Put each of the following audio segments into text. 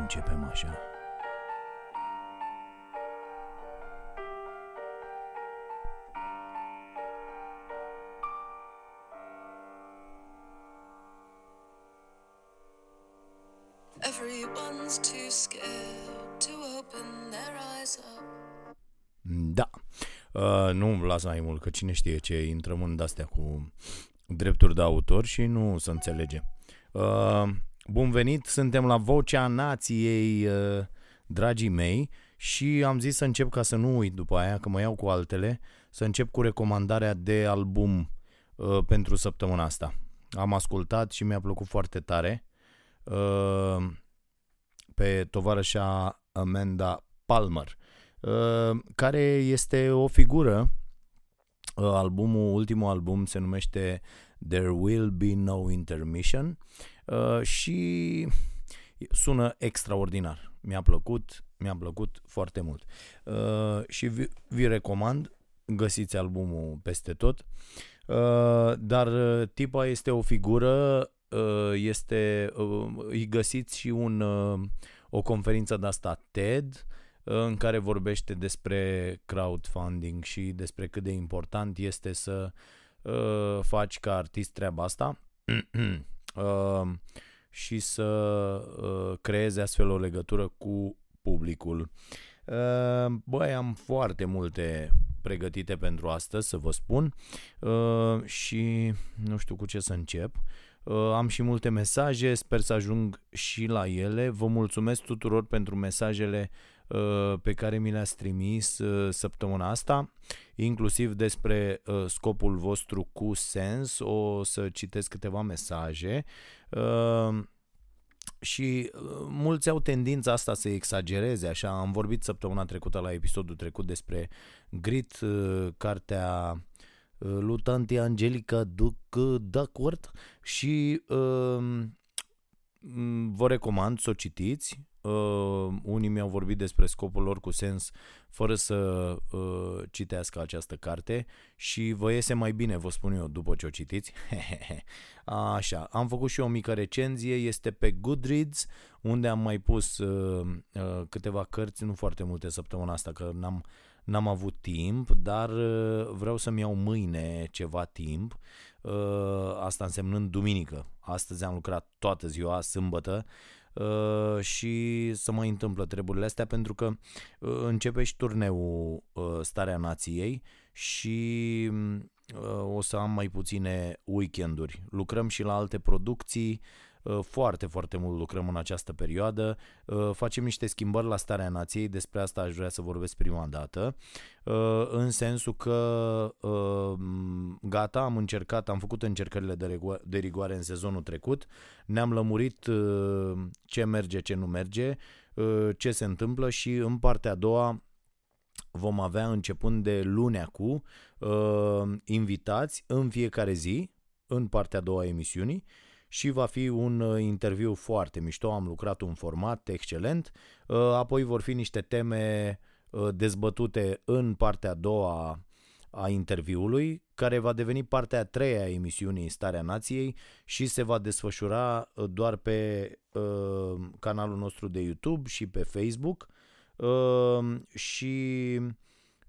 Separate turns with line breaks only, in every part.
Începem așa. Everyone's too scared to open their eyes up. Da. Uh, nu las mai mult, că cine știe ce intrăm în astea cu drepturi de autor și nu se înțelege. Uh, bun venit, suntem la Vocea Nației, uh, dragii mei, și am zis să încep ca să nu uit după aia, că mă iau cu altele, să încep cu recomandarea de album uh, pentru săptămâna asta. Am ascultat și mi-a plăcut foarte tare uh, pe tovarășa Amanda Palmer, uh, care este o figură Uh, albumul, ultimul album se numește There Will Be No Intermission uh, și sună extraordinar. Mi-a plăcut, mi-a plăcut foarte mult. Uh, și vi, vi recomand, găsiți albumul peste tot. Uh, dar uh, tipa este o figură, uh, este, uh, îi găsiți și un, uh, o conferință de asta TED, în care vorbește despre crowdfunding și despre cât de important este să uh, faci ca artist treaba asta uh, și să uh, creezi astfel o legătură cu publicul. Uh, băi, am foarte multe pregătite pentru astăzi, să vă spun, uh, și nu știu cu ce să încep. Uh, am și multe mesaje, sper să ajung și la ele. Vă mulțumesc tuturor pentru mesajele Uh, pe care mi le-ați trimis uh, săptămâna asta, inclusiv despre uh, scopul vostru cu sens. O să citesc câteva mesaje. Și mulți au tendința asta să exagereze, așa, am vorbit săptămâna trecută la episodul trecut despre Grit, cartea lui Tante Angelica Duc Duckworth și uh, vă recomand să o citiți, Uh, unii mi-au vorbit despre scopul lor cu sens fără să uh, citească această carte și vă iese mai bine, vă spun eu, după ce o citiți. Așa, am făcut și o mică recenzie, este pe Goodreads, unde am mai pus uh, uh, câteva cărți, nu foarte multe săptămâna asta, că n-am, n-am avut timp, dar uh, vreau să-mi iau mâine ceva timp, uh, asta însemnând duminică. Astăzi am lucrat toată ziua, sâmbătă, Uh, și să mai întâmplă treburile astea pentru că uh, începe și turneul uh, Starea Nației și uh, o să am mai puține weekenduri. Lucrăm și la alte producții, Uh, foarte, foarte mult lucrăm în această perioadă. Uh, facem niște schimbări la starea nației, despre asta aș vrea să vorbesc prima dată, uh, în sensul că gata, am încercat, am făcut încercările de rigoare în sezonul trecut, ne-am lămurit ce merge, ce nu merge, ce se întâmplă și în partea a doua vom avea începând de lunea cu invitați în fiecare zi în partea a doua a emisiunii și va fi un uh, interviu foarte mișto, am lucrat un format excelent, uh, apoi vor fi niște teme uh, dezbătute în partea a doua a interviului, care va deveni partea a treia a emisiunii Starea Nației și se va desfășura doar pe uh, canalul nostru de YouTube și pe Facebook uh, și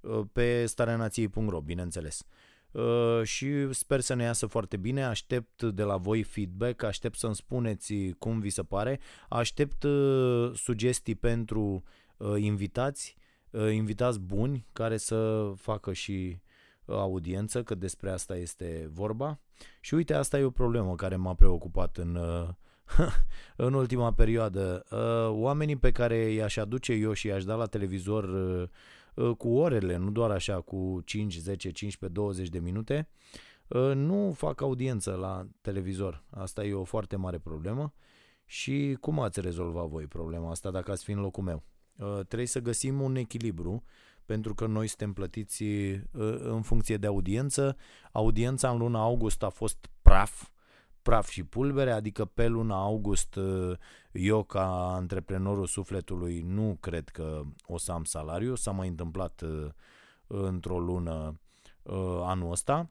uh, pe stareanației.ro, bineînțeles. Uh, și sper să ne iasă foarte bine, aștept de la voi feedback, aștept să-mi spuneți cum vi se pare, aștept uh, sugestii pentru uh, invitați, invitați buni care să facă și audiență, că despre asta este vorba. Și uite, asta e o problemă care m-a preocupat în, în ultima perioadă. Oamenii pe care i-aș aduce eu și i-aș da la televizor Uh, cu orele, nu doar așa cu 5, 10, 15, 20 de minute, uh, nu fac audiență la televizor. Asta e o foarte mare problemă. Și cum ați rezolvat voi problema asta dacă ați fi în locul meu? Uh, trebuie să găsim un echilibru pentru că noi suntem plătiți în funcție de audiență. Audiența în luna august a fost praf, praf și pulbere, adică pe luna august uh, eu ca antreprenorul sufletului nu cred că o să am salariu, s-a mai întâmplat uh, într-o lună uh, anul ăsta.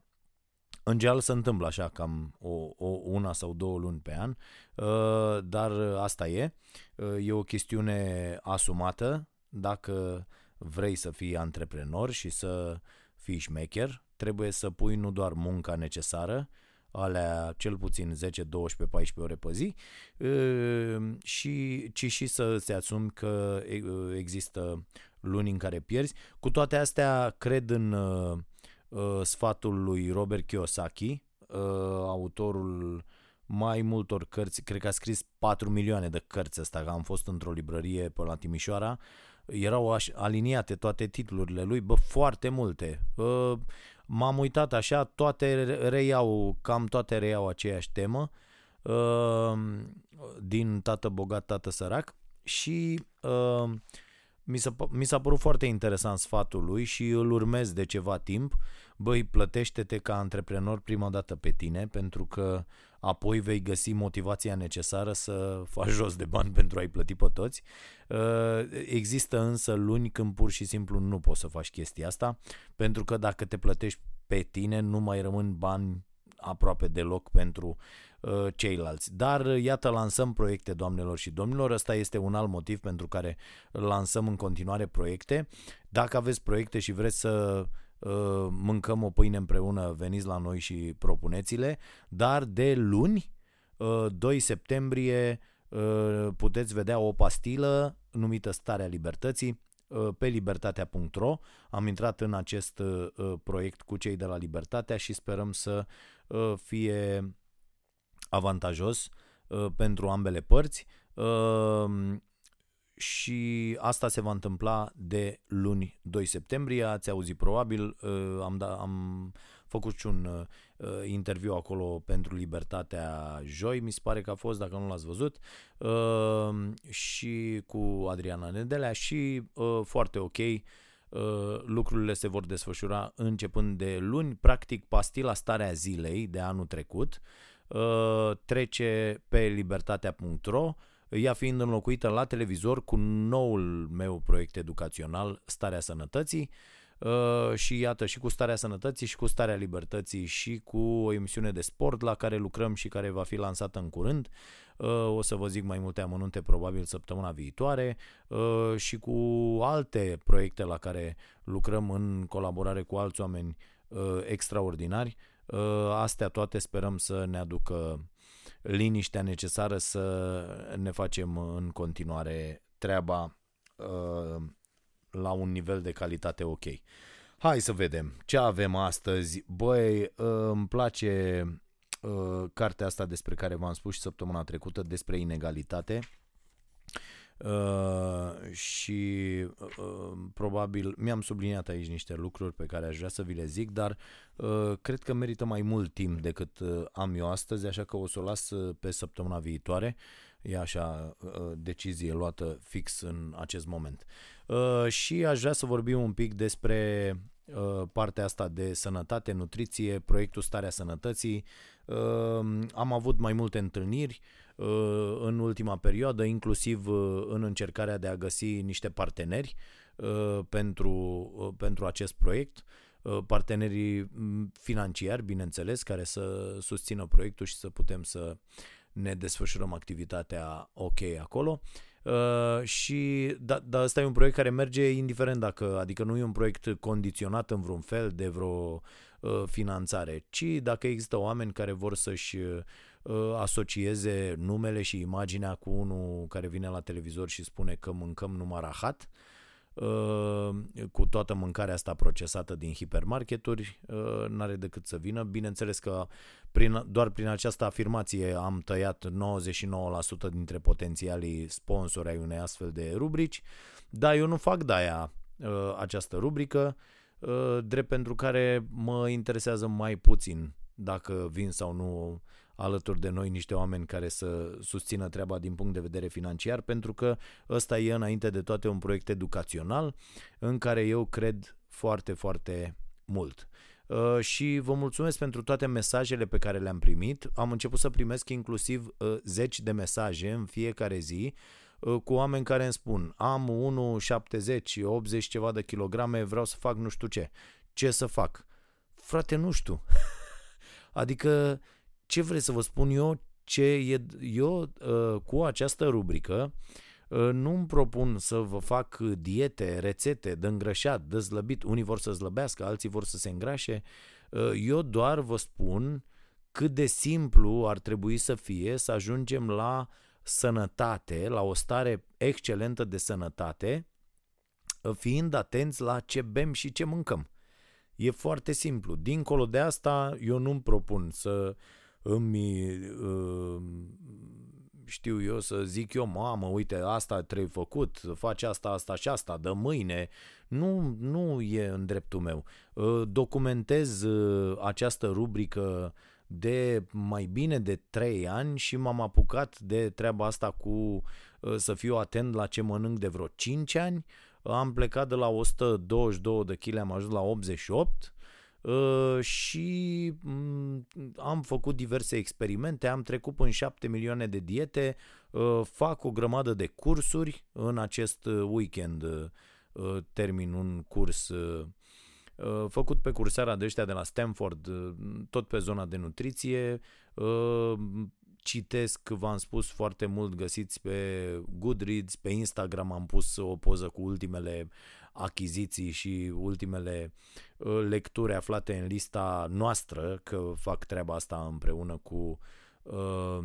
în general se întâmplă așa cam o, o, una sau două luni pe an, uh, dar asta e. Uh, e o chestiune asumată. Dacă vrei să fii antreprenor și să fii șmecher, trebuie să pui nu doar munca necesară, alea cel puțin 10, 12, 14 ore pe zi, uh, și, ci și să se asumi că există luni în care pierzi. Cu toate astea, cred în uh, sfatul lui Robert Kiyosaki, uh, autorul mai multor cărți, cred că a scris 4 milioane de cărți ăsta, că am fost într-o librărie pe la Timișoara, erau aliniate toate titlurile lui, bă, foarte multe. Uh, m-am uitat așa, toate reiau, cam toate reiau aceeași temă, uh, din Tată Bogat, Tată Sărac și uh, mi s-a, mi s-a părut foarte interesant sfatul lui și îl urmez de ceva timp. Băi, plătește-te ca antreprenor prima dată pe tine, pentru că apoi vei găsi motivația necesară să faci jos de bani pentru a-i plăti pe toți. Uh, există însă luni când pur și simplu nu poți să faci chestia asta, pentru că dacă te plătești pe tine, nu mai rămân bani aproape deloc pentru uh, ceilalți. Dar uh, iată, lansăm proiecte, doamnelor și domnilor. Ăsta este un alt motiv pentru care lansăm în continuare proiecte. Dacă aveți proiecte și vreți să uh, mâncăm o pâine împreună, veniți la noi și propuneți-le. Dar de luni, uh, 2 septembrie, uh, puteți vedea o pastilă numită Starea Libertății uh, pe libertatea.ro. Am intrat în acest uh, proiect cu cei de la Libertatea și sperăm să Uh, fie avantajos uh, pentru ambele părți uh, și asta se va întâmpla de luni 2 septembrie. Ați auzit probabil, am, da, am făcut și un interviu acolo pentru Libertatea joi, mi se pare că a fost, dacă nu l-ați văzut, și cu Adriana Nedelea și foarte ok Uh, lucrurile se vor desfășura începând de luni. Practic, pastila Starea Zilei de anul trecut uh, trece pe libertatea.ro, ea fiind înlocuită la televizor cu noul meu proiect educațional Starea Sănătății, Uh, și iată și cu starea sănătății și cu starea libertății și cu o emisiune de sport la care lucrăm și care va fi lansată în curând. Uh, o să vă zic mai multe amănunte probabil săptămâna viitoare uh, și cu alte proiecte la care lucrăm în colaborare cu alți oameni extraordinari. Astea toate sperăm să ne aducă liniștea necesară să ne facem în continuare treaba la un nivel de calitate ok. Hai să vedem ce avem astăzi. Băi, îmi place uh, cartea asta despre care v-am spus și săptămâna trecută despre inegalitate. Uh, și uh, probabil mi-am subliniat aici niște lucruri pe care aș vrea să vi le zic, dar uh, cred că merită mai mult timp decât uh, am eu astăzi, așa că o să o las uh, pe săptămâna viitoare. E așa uh, decizie luată fix în acest moment. Uh, și aș vrea să vorbim un pic despre uh, partea asta de sănătate, nutriție, proiectul Starea Sănătății. Am avut mai multe întâlniri în ultima perioadă, inclusiv în încercarea de a găsi niște parteneri pentru, pentru acest proiect partenerii financiari, bineînțeles, care să susțină proiectul și să putem să ne desfășurăm activitatea ok acolo. Uh, și da, da, asta e un proiect care merge indiferent dacă, adică nu e un proiect condiționat în vreun fel de vreo uh, finanțare, ci dacă există oameni care vor să-și uh, asocieze numele și imaginea cu unul care vine la televizor și spune că mâncăm numai rahat, uh, Uh, cu toată mâncarea asta procesată din hipermarketuri, uh, n-are decât să vină. Bineînțeles că prin, doar prin această afirmație am tăiat 99% dintre potențialii sponsori ai unei astfel de rubrici, dar eu nu fac de-aia uh, această rubrică, drept pentru care mă interesează mai puțin dacă vin sau nu alături de noi niște oameni care să susțină treaba din punct de vedere financiar, pentru că ăsta e înainte de toate un proiect educațional în care eu cred foarte, foarte mult. Uh, și vă mulțumesc pentru toate mesajele pe care le-am primit. Am început să primesc inclusiv uh, zeci de mesaje în fiecare zi uh, cu oameni care îmi spun am 1,70, 80 ceva de kilograme, vreau să fac nu știu ce. Ce să fac? Frate, nu știu. Adică, ce vreți să vă spun eu? Ce e, eu uh, cu această rubrică uh, nu-mi propun să vă fac diete, rețete de îngrășat, de slăbit. Unii vor să slăbească, alții vor să se îngrașe. Uh, eu doar vă spun cât de simplu ar trebui să fie să ajungem la sănătate, la o stare excelentă de sănătate, fiind atenți la ce bem și ce mâncăm. E foarte simplu. Dincolo de asta, eu nu-mi propun să îmi uh, știu eu să zic eu, mamă, uite, asta trebuie făcut, faci asta, asta și asta, de mâine. Nu, nu e în dreptul meu. Uh, documentez uh, această rubrică de mai bine de 3 ani și m-am apucat de treaba asta cu să fiu atent la ce mănânc de vreo 5 ani am plecat de la 122 de kg, am ajuns la 88 uh, și mm, am făcut diverse experimente, am trecut până 7 milioane de diete, uh, fac o grămadă de cursuri în acest weekend uh, termin un curs făcut pe cursarea de ăștia de la Stanford, tot pe zona de nutriție, citesc, v-am spus foarte mult, găsiți pe Goodreads, pe Instagram am pus o poză cu ultimele achiziții și ultimele uh, lecturi aflate în lista noastră, că fac treaba asta împreună cu uh,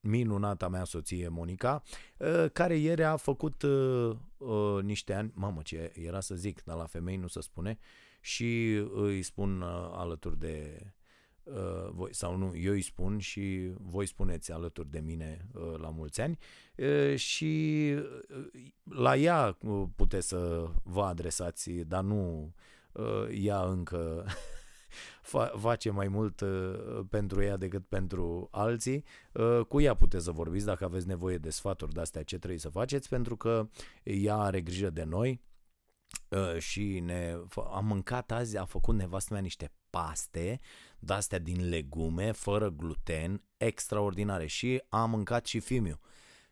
minunata mea soție Monica, uh, care ieri a făcut uh, uh, niște ani, mamă ce era să zic, dar la femei nu se spune, și îi spun uh, alături de uh, voi, sau nu, eu îi spun și voi spuneți alături de mine uh, la mulți ani uh, și uh, la ea uh, puteți să vă adresați, dar nu uh, ea încă face mai mult uh, pentru ea decât pentru alții. Uh, cu ea puteți să vorbiți dacă aveți nevoie de sfaturi de astea ce trebuie să faceți, pentru că ea are grijă de noi, Uh, și ne, am mâncat azi, a făcut nevastă mea niște paste de-astea din legume, fără gluten, extraordinare și am mâncat și fimiu.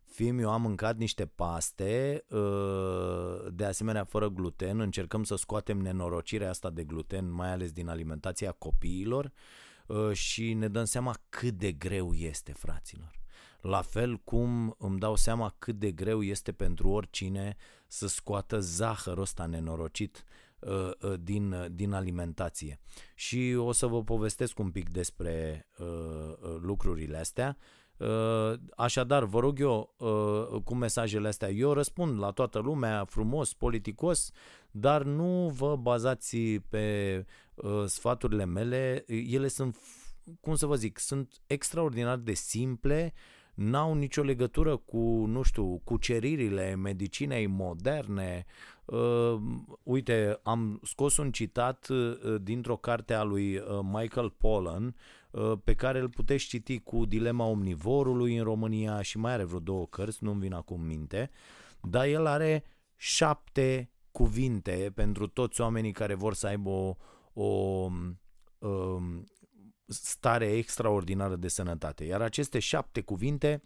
Fimiu a mâncat niște paste, uh, de asemenea fără gluten, încercăm să scoatem nenorocirea asta de gluten, mai ales din alimentația copiilor uh, și ne dăm seama cât de greu este, fraților. La fel cum îmi dau seama cât de greu este pentru oricine să scoată zahărul ăsta nenorocit uh, uh, din, uh, din alimentație. Și o să vă povestesc un pic despre uh, lucrurile astea. Uh, așadar, vă rog eu uh, cu mesajele astea, eu răspund la toată lumea frumos, politicos, dar nu vă bazați pe uh, sfaturile mele, ele sunt, cum să vă zic, sunt extraordinar de simple, uh, n-au nicio legătură cu, nu știu, cuceririle medicinei moderne. Uh, uite, am scos un citat uh, dintr-o carte a lui uh, Michael Pollan uh, pe care îl puteți citi cu Dilema omnivorului în România și mai are vreo două cărți, nu-mi vin acum minte, dar el are șapte cuvinte pentru toți oamenii care vor să aibă o, o um, stare extraordinară de sănătate. Iar aceste șapte cuvinte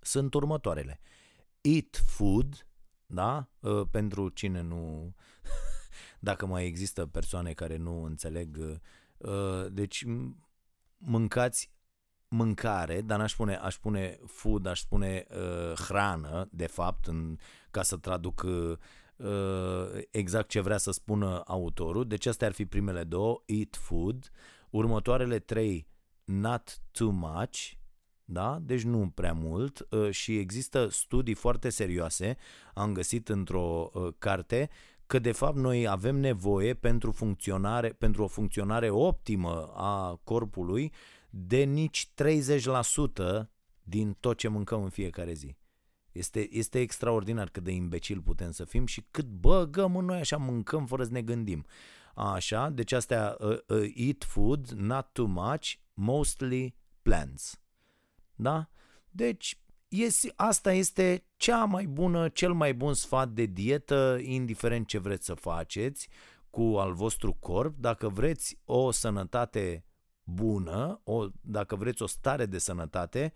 sunt următoarele. Eat food, da? Ă, pentru cine nu... Dacă mai există persoane care nu înțeleg... Ă, deci mâncați mâncare, dar n-aș spune, aș spune food, aș spune uh, hrană, de fapt, în, ca să traduc uh, exact ce vrea să spună autorul. Deci astea ar fi primele două, eat food. Următoarele trei, not too much, da? Deci nu prea mult uh, și există studii foarte serioase, am găsit într-o uh, carte, că de fapt noi avem nevoie pentru, funcționare, pentru o funcționare optimă a corpului de nici 30% din tot ce mâncăm în fiecare zi. Este, este extraordinar cât de imbecil putem să fim și cât băgăm în noi așa, mâncăm fără să ne gândim. Așa, deci astea uh, uh, eat food, not too much, mostly plants. Da? Deci este, asta este cea mai bună, cel mai bun sfat de dietă, indiferent ce vreți să faceți cu al vostru corp. Dacă vreți o sănătate bună, o, dacă vreți o stare de sănătate,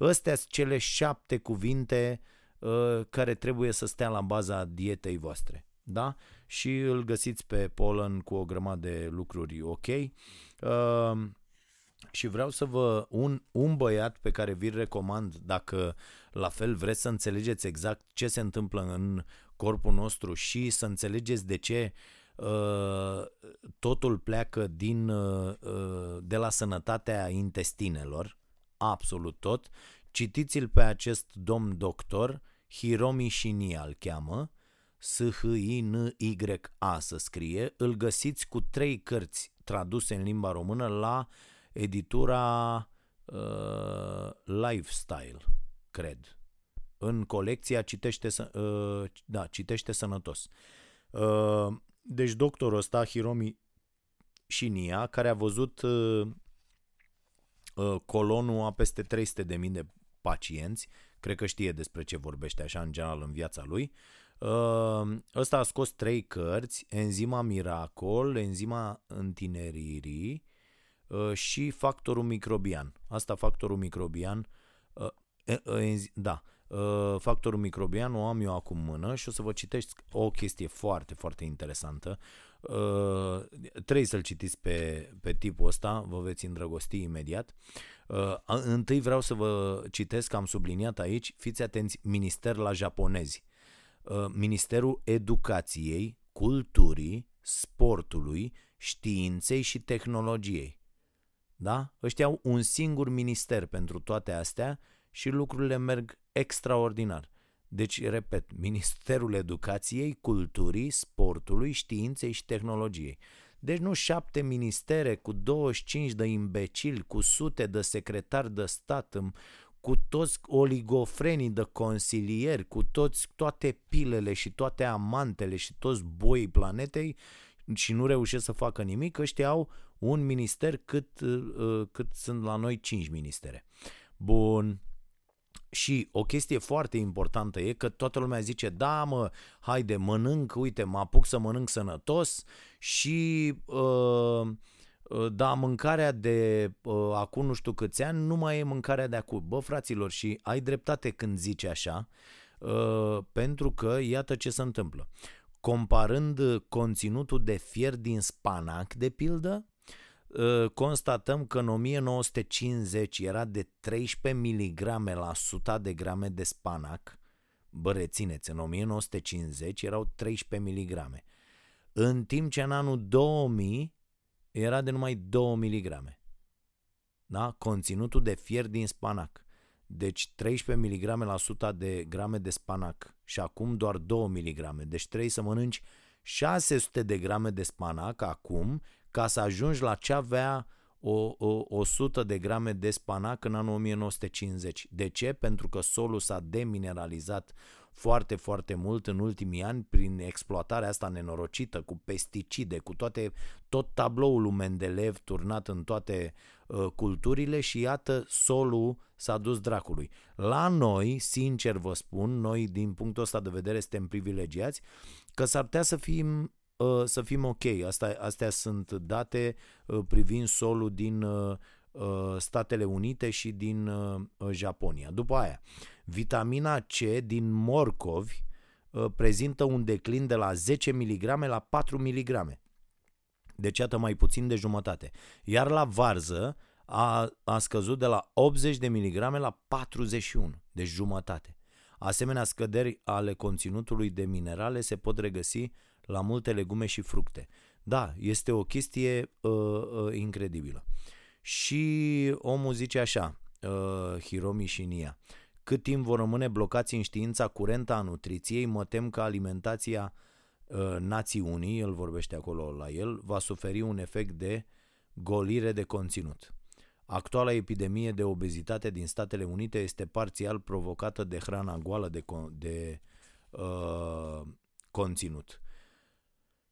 ăstea sunt cele șapte cuvinte uh, care trebuie să stea la baza dietei voastre. Da? Și îl găsiți pe Polen cu o grămadă de lucruri ok. Uh, și vreau să vă un, un băiat pe care vi-l recomand dacă la fel vreți să înțelegeți exact ce se întâmplă în corpul nostru și să înțelegeți de ce uh, totul pleacă din, uh, uh de la sănătatea intestinelor, absolut tot. Citiți-l pe acest domn doctor, Hiromi Shinya îl cheamă, S-H-I-N-Y-A să scrie, îl găsiți cu trei cărți traduse în limba română la editura uh, Lifestyle, cred. În colecția Citește, uh, da, Citește Sănătos. Uh, deci doctorul ăsta, Hiromi Shinya, care a văzut uh, uh, colonul a peste 300.000 de pacienți, cred că știe despre ce vorbește așa în general în viața lui, uh, ăsta a scos trei cărți, Enzima Miracol, Enzima Întineririi uh, și Factorul Microbian. Asta factorul microbian, da, factorul microbian o am eu acum în mână și o să vă citești o chestie foarte, foarte interesantă. Uh, trebuie să-l citiți pe, pe tipul ăsta, vă veți îndrăgosti imediat. Uh, întâi vreau să vă citesc, am subliniat aici, fiți atenți, minister la japonezi. Uh, Ministerul Educației, Culturii, Sportului, Științei și Tehnologiei. Da? Ăștia au un singur minister pentru toate astea și lucrurile merg extraordinar. Deci, repet, Ministerul Educației, Culturii, Sportului, Științei și Tehnologiei. Deci nu șapte ministere cu 25 de imbecili, cu sute de secretari de stat, cu toți oligofrenii de consilieri, cu toți, toate pilele și toate amantele și toți boii planetei și nu reușesc să facă nimic, ăștia au un minister cât, uh, cât sunt la noi cinci ministere. Bun, și o chestie foarte importantă e că toată lumea zice, da mă, haide, mănânc, uite, mă apuc să mănânc sănătos și uh, uh, da, mâncarea de uh, acum nu știu câți ani nu mai e mâncarea de acum. Bă, fraților, și ai dreptate când zici așa, uh, pentru că iată ce se întâmplă. Comparând conținutul de fier din spanac, de pildă, Ă, constatăm că în 1950 era de 13 mg la 100 de grame de spanac. Bă, rețineți, în 1950 erau 13 mg. În timp ce în anul 2000 era de numai 2 mg. Da? Conținutul de fier din spanac. Deci 13 mg la 100 de grame de spanac și acum doar 2 mg. Deci trebuie să mănânci 600 de grame de spanac acum ca să ajungi la ce avea o, o, 100 de grame de spanac în anul 1950. De ce? Pentru că solul s-a demineralizat foarte, foarte mult în ultimii ani prin exploatarea asta nenorocită cu pesticide, cu toate, tot tabloul lui Mendeleev turnat în toate uh, culturile și iată solul s-a dus dracului. La noi, sincer vă spun, noi din punctul ăsta de vedere suntem privilegiați, că s-ar putea să fim Uh, să fim ok. Asta, astea sunt date uh, privind solul din uh, Statele Unite și din Japonia. După aia, vitamina C din morcovi prezintă un declin de la 10 mg la 4 mg. Deci iată mai puțin de jumătate. Iar la varză a, a scăzut de la 80 de mg la 41, deci jumătate. Asemenea scăderi ale conținutului de minerale se pot regăsi la multe legume și fructe. Da, este o chestie uh, uh, incredibilă. Și omul zice așa, uh, Hiromi Shinya, cât timp vor rămâne blocați în știința curentă a nutriției, mă tem că alimentația uh, națiunii, el vorbește acolo la el, va suferi un efect de golire de conținut. Actuala epidemie de obezitate din Statele Unite este parțial provocată de hrana goală de, de uh, conținut.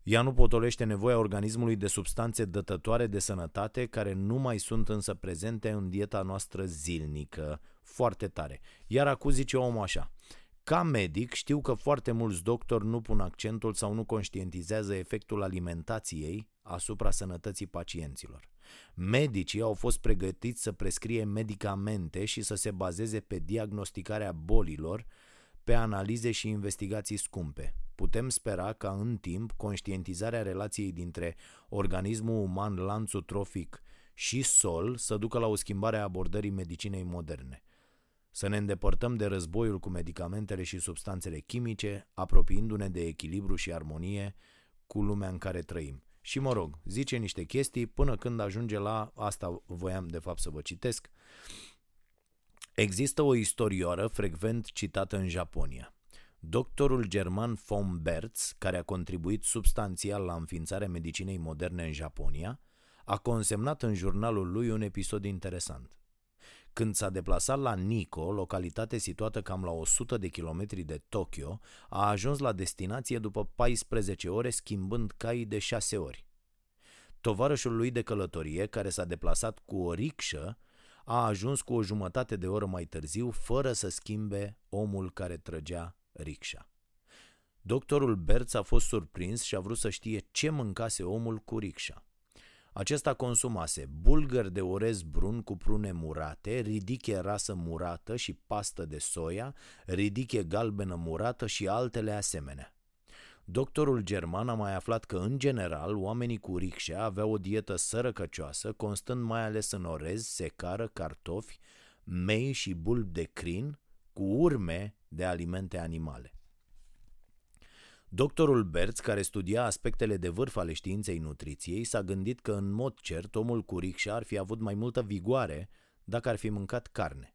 Ea nu potolește nevoia organismului de substanțe dătătoare de sănătate care nu mai sunt însă prezente în dieta noastră zilnică. Foarte tare. Iar acum zice omul așa. Ca medic știu că foarte mulți doctori nu pun accentul sau nu conștientizează efectul alimentației asupra sănătății pacienților. Medicii au fost pregătiți să prescrie medicamente și să se bazeze pe diagnosticarea bolilor, pe analize și investigații scumpe putem spera ca în timp conștientizarea relației dintre organismul uman, lanțul trofic și sol să ducă la o schimbare a abordării medicinei moderne. Să ne îndepărtăm de războiul cu medicamentele și substanțele chimice, apropiindu-ne de echilibru și armonie cu lumea în care trăim. Și mă rog, zice niște chestii până când ajunge la, asta voiam de fapt să vă citesc, există o istorioară frecvent citată în Japonia. Doctorul german von Berz, care a contribuit substanțial la înființarea medicinei moderne în Japonia, a consemnat în jurnalul lui un episod interesant. Când s-a deplasat la Nikko, localitate situată cam la 100 de kilometri de Tokyo, a ajuns la destinație după 14 ore schimbând caii de 6 ori. Tovarășul lui de călătorie, care s-a deplasat cu o ricșă, a ajuns cu o jumătate de oră mai târziu fără să schimbe omul care trăgea ricșa. Doctorul Berț a fost surprins și a vrut să știe ce mâncase omul cu ricșa. Acesta consumase bulgăr de orez brun cu prune murate, ridiche rasă murată și pastă de soia, ridiche galbenă murată și altele asemenea. Doctorul german a mai aflat că, în general, oamenii cu ricșea aveau o dietă sărăcăcioasă, constând mai ales în orez, secară, cartofi, mei și bulbi de crin, cu urme de alimente animale. Doctorul Berț, care studia aspectele de vârf ale științei nutriției, s-a gândit că în mod cert omul cu ricșa ar fi avut mai multă vigoare dacă ar fi mâncat carne.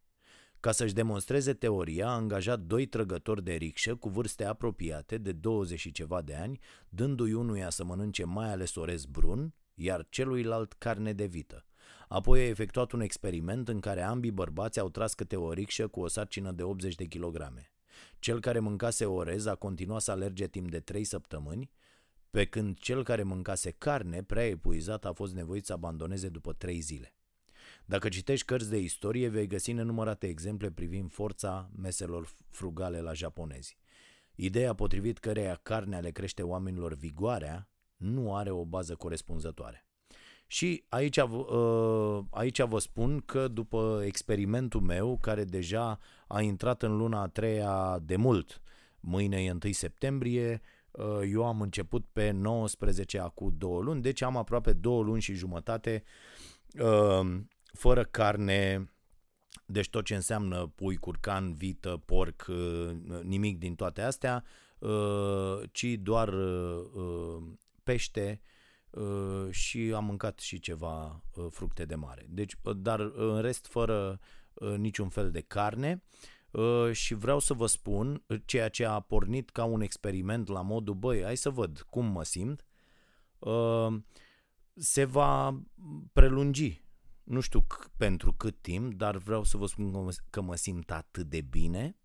Ca să-și demonstreze teoria, a angajat doi trăgători de ricșă cu vârste apropiate de 20 și ceva de ani, dându-i unuia să mănânce mai ales orez brun, iar celuilalt carne de vită. Apoi a efectuat un experiment în care ambii bărbați au tras câte o ricșă cu o sarcină de 80 de kilograme. Cel care mâncase orez a continuat să alerge timp de 3 săptămâni, pe când cel care mâncase carne, prea epuizat, a fost nevoit să abandoneze după 3 zile. Dacă citești cărți de istorie, vei găsi nenumărate exemple privind forța meselor frugale la japonezi. Ideea potrivit căreia carnea le crește oamenilor vigoarea nu are o bază corespunzătoare. Și aici, uh, aici vă spun că după experimentul meu, care deja a intrat în luna a treia de mult, mâine e 1 septembrie, uh, eu am început pe 19 acum două luni, deci am aproape două luni și jumătate uh, fără carne, deci tot ce înseamnă pui, curcan, vită, porc, nimic din toate astea, ci doar pește, Uh, și am mâncat și ceva uh, fructe de mare. Deci, uh, dar în rest fără niciun fel de carne și vreau să vă spun ceea ce a pornit ca un experiment la modul, băi, hai să văd cum mă simt, se va prelungi. Nu știu pentru cât timp, dar vreau să vă spun că mă simt atât de bine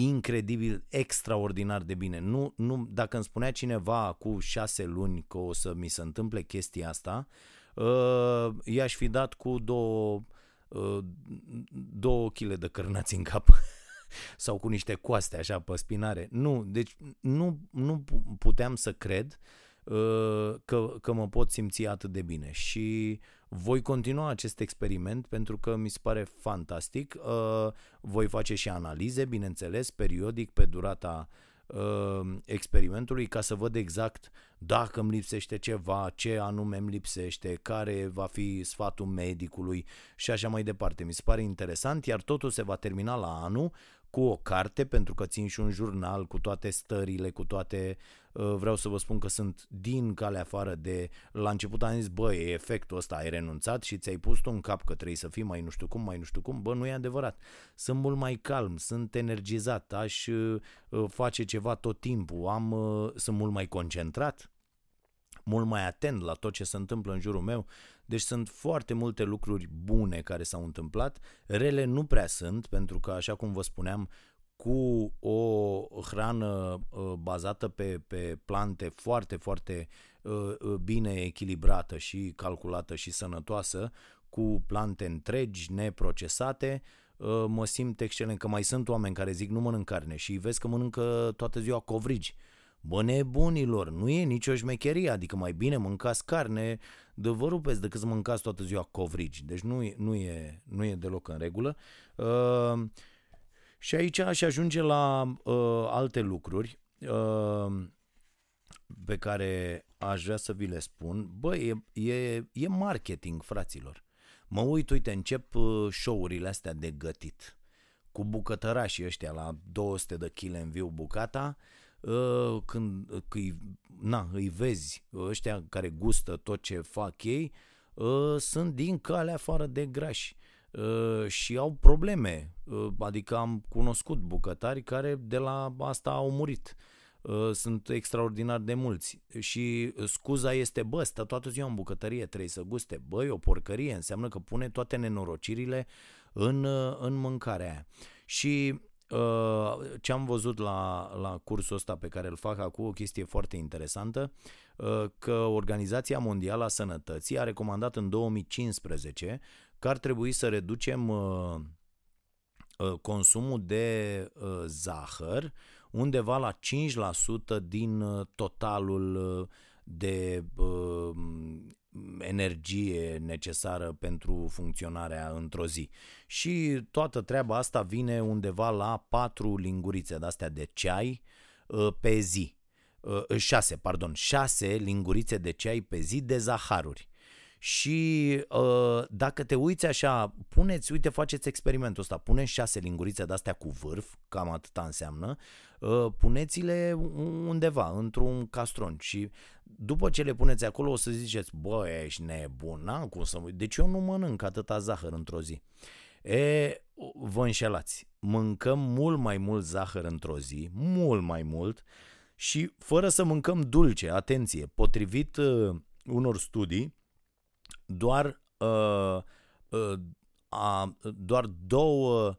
incredibil, extraordinar de bine. Nu, nu, dacă îmi spunea cineva cu șase luni că o să mi se întâmple chestia asta, uh, i-aș fi dat cu două, uh, două chile de cărnați în cap sau cu niște coaste așa pe spinare. Nu, deci nu, nu puteam să cred uh, că, că mă pot simți atât de bine și voi continua acest experiment pentru că mi se pare fantastic. Uh, voi face și analize, bineînțeles, periodic pe durata uh, experimentului ca să văd exact dacă îmi lipsește ceva, ce anume îmi lipsește, care va fi sfatul medicului și așa mai departe. Mi se pare interesant, iar totul se va termina la anul cu o carte, pentru că țin și un jurnal cu toate stările, cu toate... Uh, vreau să vă spun că sunt din calea afară de... La început am zis, bă, e efectul ăsta, ai renunțat și ți-ai pus tu în cap că trebuie să fii mai nu știu cum, mai nu știu cum. Bă, nu e adevărat. Sunt mult mai calm, sunt energizat, aș uh, face ceva tot timpul, am, uh, sunt mult mai concentrat, mult mai atent la tot ce se întâmplă în jurul meu. Deci sunt foarte multe lucruri bune care s-au întâmplat, rele nu prea sunt, pentru că, așa cum vă spuneam, cu o hrană uh, bazată pe, pe plante foarte, foarte uh, uh, bine echilibrată și calculată și sănătoasă, cu plante întregi, neprocesate, mă simt excelent, că mai sunt oameni care zic nu mănânc carne. Și vezi că mănâncă toată ziua covrigi Bă, nebunilor, nu e nicio șmecherie, adică mai bine mâncați carne de vă rupeți decât să mâncați toată ziua covrigi. Deci nu e, nu e, nu e deloc în regulă. Uh, și aici aș ajunge la uh, alte lucruri. Uh, pe care aș vrea să vi le spun, bă, e, e, e marketing, fraților. Mă uit, uite, încep uh, show-urile astea de gătit cu bucătărașii ăștia la 200 de kg în viu bucata, uh, când îi, na, îi vezi, ăștia care gustă tot ce fac ei, uh, sunt din calea afară de grași și au probleme. Adică am cunoscut bucătari care de la asta au murit. Sunt extraordinar de mulți și scuza este, bă, stă toată ziua în bucătărie, trebuie să guste. Bă, e o porcărie, înseamnă că pune toate nenorocirile în, în mâncarea aia. Și uh, ce am văzut la, la cursul ăsta pe care îl fac acum, o chestie foarte interesantă, uh, că Organizația Mondială a Sănătății a recomandat în 2015 că ar trebui să reducem uh, uh, consumul de uh, zahăr undeva la 5% din uh, totalul uh, de uh, energie necesară pentru funcționarea într-o zi. Și toată treaba asta vine undeva la 4 lingurițe de-astea de ceai uh, pe zi. 6, uh, pardon, 6 lingurițe de ceai pe zi de zaharuri. Și uh, dacă te uiți așa, puneți, uite, faceți experimentul ăsta, puneți șase lingurițe de-astea cu vârf, cam atâta înseamnă, uh, puneți-le undeva, într-un castron și după ce le puneți acolo o să ziceți, bă, ești nebun, n-am cum să... Deci eu nu mănânc atâta zahăr într-o zi. E, vă înșelați, mâncăm mult mai mult zahăr într-o zi, mult mai mult și fără să mâncăm dulce, atenție, potrivit uh, unor studii, doar, uh, uh, a, doar două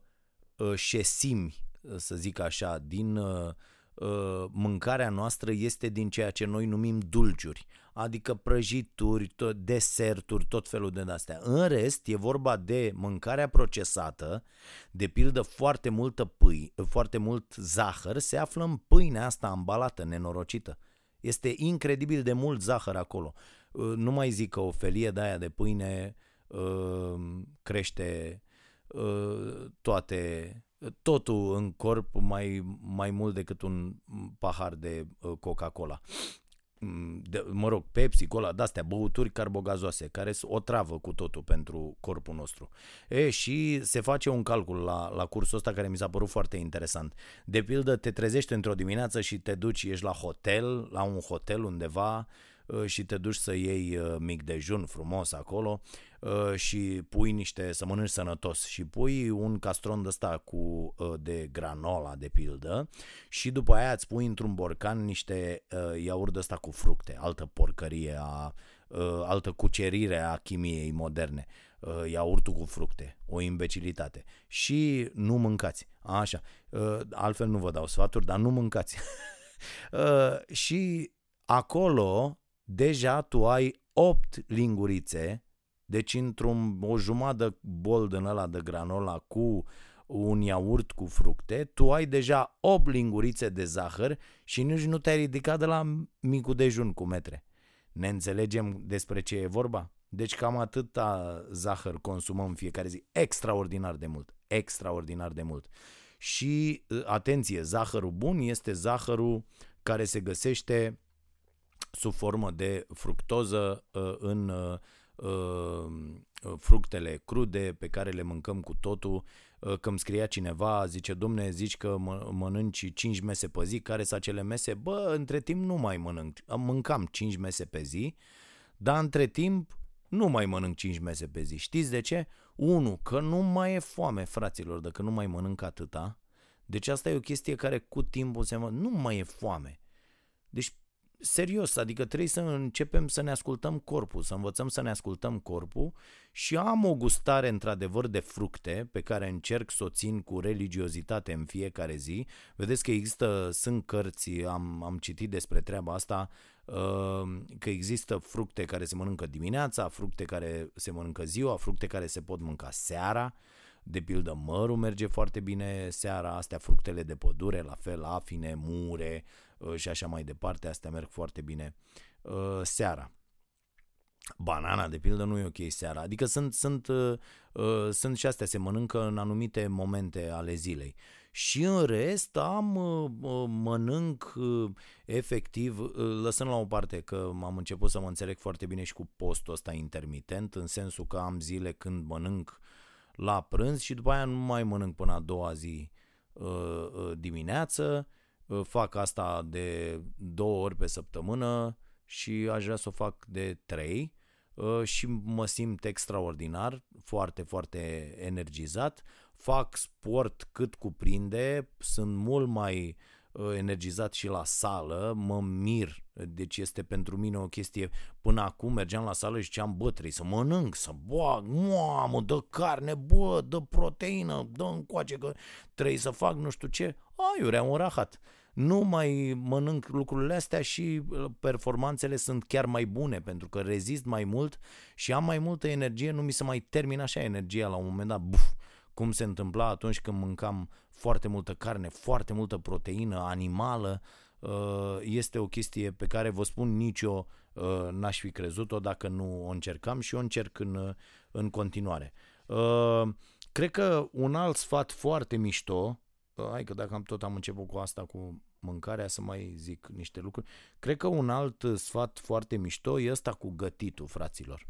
uh, șesimi, să zic așa, din uh, uh, mâncarea noastră este din ceea ce noi numim dulciuri, adică prăjituri, tot, deserturi, tot felul de astea. În rest, e vorba de mâncarea procesată, de pildă foarte multă pâi, foarte mult zahăr se află în pâinea asta ambalată, nenorocită. Este incredibil de mult zahăr acolo. Uh, nu mai zic că o felie de aia de pâine uh, crește uh, toate totul în corp mai, mai mult decât un pahar de Coca-Cola. Mm, de, mă rog, Pepsi, Cola, de-astea, băuturi carbogazoase, care sunt o travă cu totul pentru corpul nostru. E, și se face un calcul la, la cursul ăsta care mi s-a părut foarte interesant. De pildă, te trezești într-o dimineață și te duci, ești la hotel, la un hotel undeva, Uh, și te duci să iei uh, mic dejun frumos acolo uh, și pui niște, să mănânci sănătos și pui un castron de ăsta cu, de granola de pildă și după aia îți pui într-un borcan niște iaurt de ăsta cu fructe, altă porcărie a altă cucerire a chimiei moderne iaurtul cu fructe, o imbecilitate. Și nu mâncați. Așa. Altfel nu vă dau sfaturi, dar nu mâncați. și acolo deja tu ai 8 lingurițe, deci într-un o jumătate bol din ăla de granola cu un iaurt cu fructe, tu ai deja 8 lingurițe de zahăr și nici nu te-ai ridicat de la micul dejun cu metre. Ne înțelegem despre ce e vorba? Deci cam atâta zahăr consumăm fiecare zi. Extraordinar de mult. Extraordinar de mult. Și, atenție, zahărul bun este zahărul care se găsește sub formă de fructoză uh, în uh, uh, fructele crude pe care le mâncăm cu totul. Că îmi scria cineva, zice, domne, zici că mănânci 5 mese pe zi, care sunt acele mese? Bă, între timp nu mai mănânc. Mâncam 5 mese pe zi, dar între timp nu mai mănânc 5 mese pe zi. Știți de ce? Unu, că nu mai e foame, fraților, dacă nu mai mănânc atâta. Deci asta e o chestie care cu timpul se mă... nu mai e foame. Deci serios, adică trebuie să începem să ne ascultăm corpul, să învățăm să ne ascultăm corpul și am o gustare într-adevăr de fructe pe care încerc să o țin cu religiozitate în fiecare zi. Vedeți că există, sunt cărți, am, am citit despre treaba asta, uh, că există fructe care se mănâncă dimineața, fructe care se mănâncă ziua, fructe care se pot mânca seara, de pildă mărul merge foarte bine seara, astea fructele de pădure, la fel afine, mure, Uh, și așa mai departe, astea merg foarte bine uh, seara. Banana, de pildă, nu e ok seara. Adică sunt, sunt, uh, uh, sunt și astea, se mănâncă în anumite momente ale zilei. Și în rest am, uh, uh mănânc uh, efectiv, uh, lăsând la o parte că am început să mă înțeleg foarte bine și cu postul ăsta intermitent, în sensul că am zile când mănânc la prânz și după aia nu mai mănânc până a doua zi uh, uh, dimineață, uh, fac asta de două ori pe săptămână și aș vrea să o fac de trei. Uh, și mă simt extraordinar, foarte, foarte energizat. Fac sport cât cuprinde, sunt mult mai uh, energizat și la sală, mă mir, deci este pentru mine o chestie, până acum mergeam la sală și ziceam, bă, trebuie să mănânc, să bag, mamă, dă carne, bă, dă proteină, dă încoace că trebuie să fac nu știu ce, aiurea un rahat nu mai mănânc lucrurile astea și uh, performanțele sunt chiar mai bune pentru că rezist mai mult și am mai multă energie, nu mi se mai termină așa energia la un moment dat, buf, cum se întâmpla atunci când mâncam foarte multă carne, foarte multă proteină animală, uh, este o chestie pe care vă spun nici eu uh, n-aș fi crezut-o dacă nu o încercam și o încerc în, în continuare. Cred că un alt sfat foarte mișto, hai că dacă am tot am început cu asta, cu mâncarea, să mai zic niște lucruri. Cred că un alt sfat foarte mișto e ăsta cu gătitul, fraților.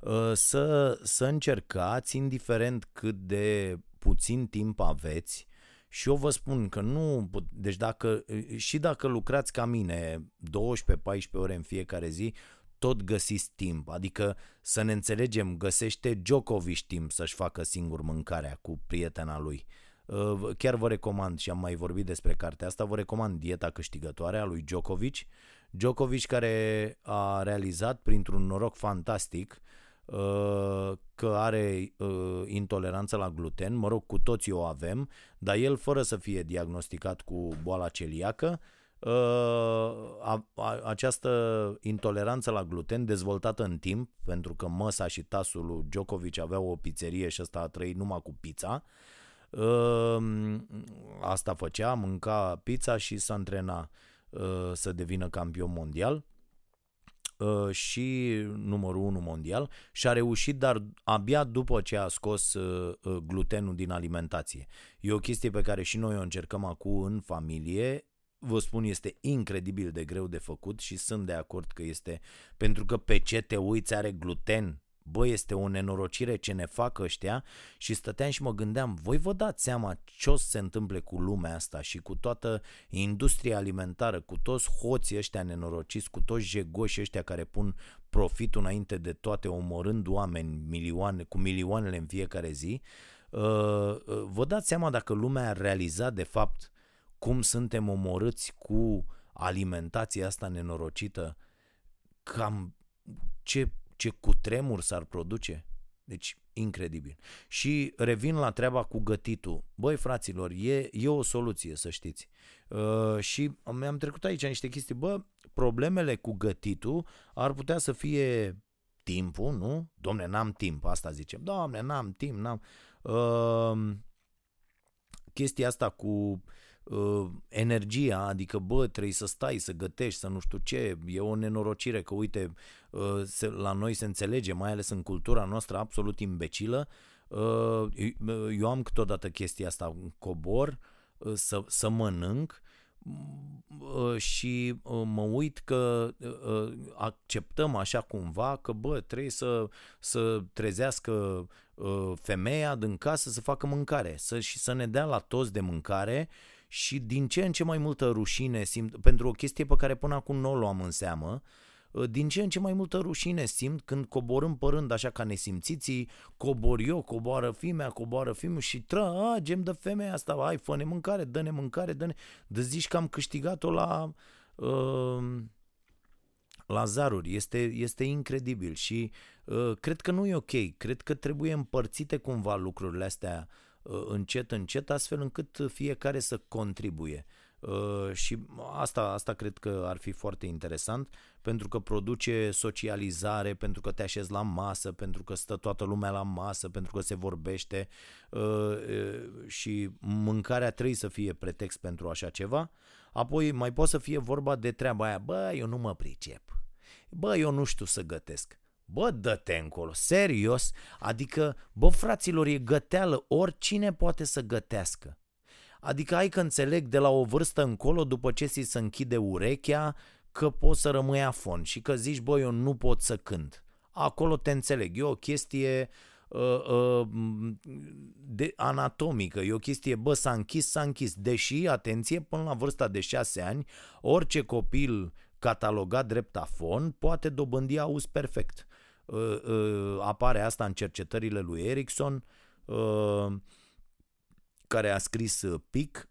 Uh, să, să încercați, indiferent cât de puțin timp aveți, și eu vă spun că nu, deci dacă, și dacă lucrați ca mine 12-14 ore în fiecare zi, tot găsiți timp. Adică să ne înțelegem, găsește Djokovic timp să-și facă singur mâncarea cu prietena lui. Uh, Uh, chiar vă recomand și am mai vorbit despre cartea asta, vă recomand Dieta câștigătoare a lui Djokovic. Djokovic care a realizat printr-un noroc fantastic uh, că are uh, intoleranță la gluten, mă rog, cu toții o avem, dar el fără să fie diagnosticat cu boala celiacă, această intoleranță la gluten dezvoltată în timp, pentru că măsa și tasul lui Djokovic aveau o pizzerie și ăsta a trăit numai cu pizza, Ehm, asta făcea, mânca pizza și să antrena ă, să devină campion mondial ă, și numărul 1 mondial și a reușit, dar abia după ce a scos ă, glutenul din alimentație. E o chestie pe care și noi o încercăm acum în familie. Vă spun, este incredibil de greu de făcut și sunt de acord că este pentru că pe ce te uiți are gluten bă, este o nenorocire ce ne fac ăștia și stăteam și mă gândeam, voi vă dați seama ce o să se întâmple cu lumea asta și cu toată industria alimentară, cu toți hoții ăștia nenorociți, cu toți jegoși ăștia care pun profitul înainte de toate, omorând oameni milioane, cu milioanele în fiecare zi, uh, uh, vă dați seama dacă lumea a realizat de fapt cum suntem omorâți cu alimentația asta nenorocită, cam ce ce cutremur s-ar produce. Deci, incredibil. Și revin la treaba cu gătitul. Băi, fraților, e, e o soluție, să știți. Uh, și mi-am trecut aici niște chestii. Bă, problemele cu gătitul ar putea să fie timpul, nu? Domne, n-am timp, asta zicem. Domne, n-am timp, n-am... Uh, chestia asta cu uh, uh, energia, adică bă, trebuie să stai, să gătești, să nu știu ce, e o nenorocire că uite, uh, se, la noi se înțelege, mai ales în cultura noastră absolut imbecilă, uh, eu am câteodată chestia asta, cobor, uh, să, să mănânc uh, și uh, mă uit că acceptăm așa cumva că bă, trebuie să, să trezească femeia din casă să facă mâncare să, și să ne dea la toți de mâncare și din ce în ce mai multă rușine simt, pentru o chestie pe care până acum nu o luam în seamă, ă, din ce în ce mai multă rușine simt când coborâm părând așa ca nesimțiții, cobor eu, coboară fimea, coboară fimul și tragem de femeia asta, hai, fă-ne mâncare, dă-ne mâncare, dă-ne, de zici că am câștigat-o la, uh, la zaruri, este, este incredibil și uh, cred că nu e ok, cred că trebuie împărțite cumva lucrurile astea uh, Uh, încet, încet, astfel încât fiecare să contribuie. Uh, și asta, asta cred că ar fi foarte interesant pentru că produce socializare, pentru că te așezi la masă, pentru că stă toată lumea la masă, pentru că se vorbește uh, și mâncarea trebuie să fie pretext pentru așa ceva. Apoi mai poate să fie vorba de treaba aia, bă, eu nu mă pricep Bă, eu nu știu să gătesc. Bă, dă-te încolo, serios. Adică, bă, fraților, e găteală, oricine poate să gătească. Adică ai că înțeleg de la o vârstă încolo, după ce ți se închide urechea, că poți să rămâi afon și că zici, bă, eu nu pot să cânt. Acolo te înțeleg. E o chestie uh, uh, de, anatomică, e o chestie, bă, s-a închis, s-a închis. Deși, atenție, până la vârsta de 6 ani, orice copil catalogat drept afon poate dobândi auz perfect. Uh, uh, apare asta în cercetările lui Erickson, uh, care a scris uh, PIC,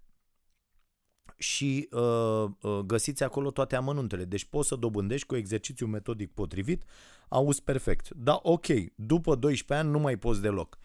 și uh, uh, găsiți acolo toate amănuntele. Deci poți să dobândești cu exercițiu metodic potrivit, auzi perfect. Da, ok, după 12 ani nu mai poți deloc.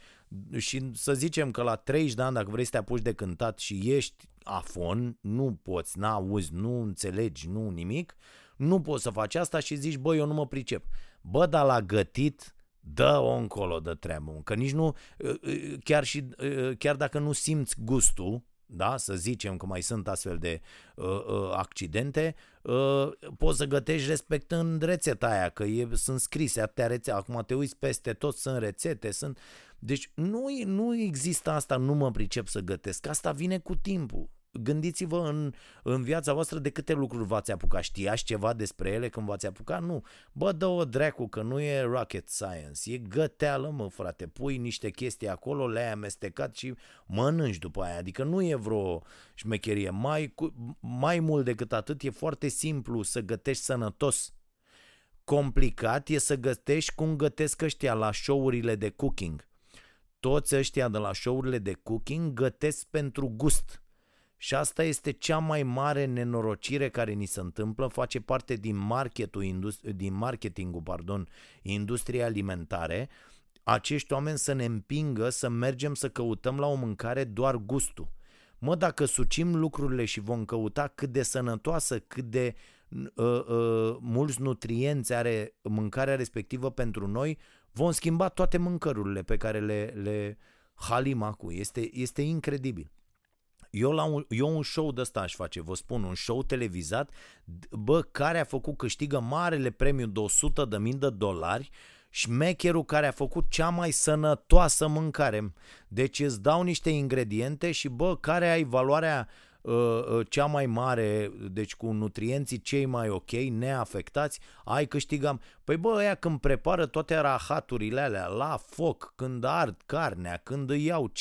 Și să zicem că la 30 de ani, dacă vrei să te apuci de cântat și ești afon, nu poți, n-auzi, nu înțelegi, nu nimic, nu poți să faci asta și zici, bă, eu nu mă pricep. Bă, dar la gătit, dă-o încolo de treabă, că nici nu, uh, uh, chiar, și, uh, chiar dacă nu simți gustul, da? să zicem că mai sunt astfel de uh, uh, accidente, uh, poți să gătești respectând rețeta aia, că e, sunt scrise atâtea rețete, acum te uiți peste tot, sunt rețete, sunt... Deci nu, nu există asta, nu mă pricep să gătesc, asta vine cu timpul gândiți-vă în, în viața voastră de câte lucruri v-ați apucat. Știați ceva despre ele când v-ați apucat? Nu. Bă, dă o dracu că nu e rocket science. E găteală, mă, frate. Pui niște chestii acolo, le-ai amestecat și mănânci după aia. Adică nu e vreo șmecherie. Mai, mai mult decât atât, e foarte simplu să gătești sănătos. Complicat e să gătești cum gătesc ăștia la show-urile de cooking. Toți ăștia de la show-urile de cooking gătesc pentru gust și asta este cea mai mare nenorocire care ni se întâmplă, face parte din, marketul, din marketingul pardon, industriei alimentare, acești oameni să ne împingă să mergem să căutăm la o mâncare doar gustul. Mă, dacă sucim lucrurile și vom căuta cât de sănătoasă, cât de uh, uh, mulți nutrienți are mâncarea respectivă pentru noi, vom schimba toate mâncărurile pe care le, le halim acum. Este, este incredibil. Eu, la un, eu un show de ăsta aș face, vă spun, un show televizat, bă, care a făcut câștigă marele premiu de 100 de mii de dolari, șmecherul care a făcut cea mai sănătoasă mâncare. Deci îți dau niște ingrediente și bă, care ai valoarea Uh, uh, cea mai mare, deci cu nutrienții cei mai ok, neafectați, ai câștigam. Păi bă, ăia când prepară toate rahaturile alea la foc, când ard carnea, când îi iau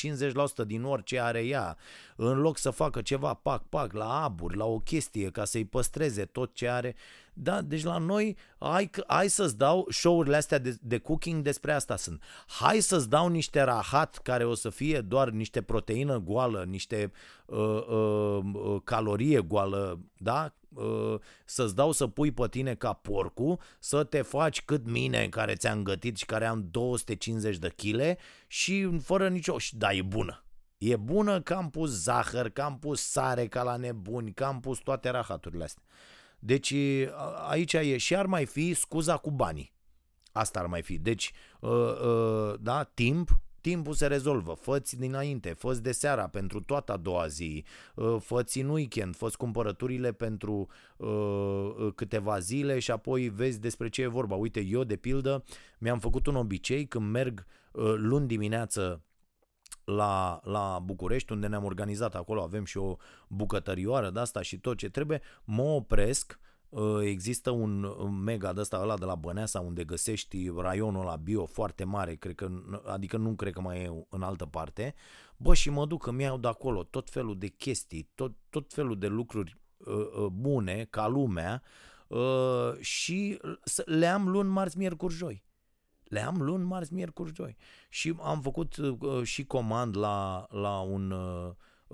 50% din orice are ea, în loc să facă ceva pac, pac, la aburi, la o chestie, ca să-i păstreze tot ce are, da, deci la noi, hai, hai să-ți dau show-urile astea de, de cooking, despre asta sunt. Hai să-ți dau niște rahat care o să fie doar niște proteină goală, niște uh, uh, uh, calorie goală, da? Uh, să-ți dau să pui pe tine ca porcu, să te faci cât mine care ți-am gătit și care am 250 de kg și fără nicio... Da, e bună. E bună că am pus zahăr, că am pus sare ca la nebuni, că am pus toate rahaturile astea. Deci aici e și ar mai fi scuza cu banii. Asta ar mai fi. Deci, uh, uh, da, timp, timpul se rezolvă. Făți dinainte, făți de seara pentru toată a doua zi, uh, făți în weekend, făți cumpărăturile pentru câteva zile și apoi vezi despre ce e vorba. Uite, eu de pildă mi-am făcut un obicei când merg luni dimineață la, la București, unde ne-am organizat acolo, avem și o bucătărioară de asta și tot ce trebuie, mă opresc, uh, există un mega de ăsta ăla de la Băneasa unde găsești raionul la bio foarte mare, cred că, adică nu cred că mai e în altă parte, bă și mă duc, îmi iau de acolo tot felul de chestii, tot, tot felul de lucruri uh, uh, bune ca lumea și le am luni, marți, miercuri, joi. Le am luni, marți, miercuri, joi. Și am făcut uh, și comand la, la un uh,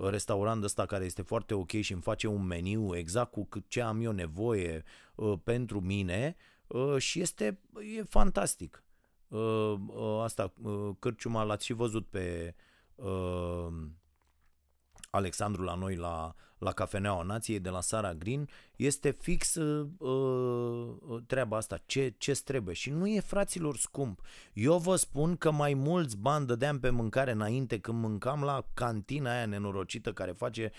restaurant ăsta care este foarte ok și îmi face un meniu exact cu ce am eu nevoie uh, pentru mine uh, și este e fantastic. Uh, uh, asta, uh, cârciuma l-ați și văzut pe uh, Alexandru la noi la, la Cafeneaua Nației de la Sara Green, este fix uh, uh, treaba asta, ce ce trebuie și nu e fraților scump. Eu vă spun că mai mulți bani dădeam pe mâncare înainte când mâncam la cantina aia nenorocită care face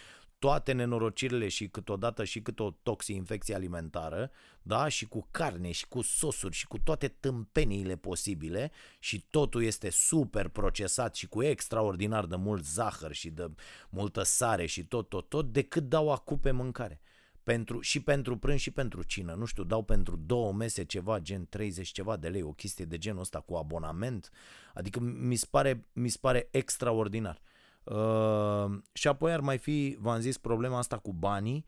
toate nenorocirile și câteodată și câte o toxi-infecție alimentară, da, și cu carne și cu sosuri și cu toate tâmpeniile posibile și totul este super procesat și cu extraordinar de mult zahăr și de multă sare și tot, tot, tot, decât dau acu pe mâncare. Pentru, și pentru prânz și pentru cină, nu știu, dau pentru două mese ceva, gen 30 ceva de lei, o chestie de genul ăsta cu abonament, adică mi se pare, mi se pare extraordinar. Uh, și apoi ar mai fi, v-am zis, problema asta cu banii,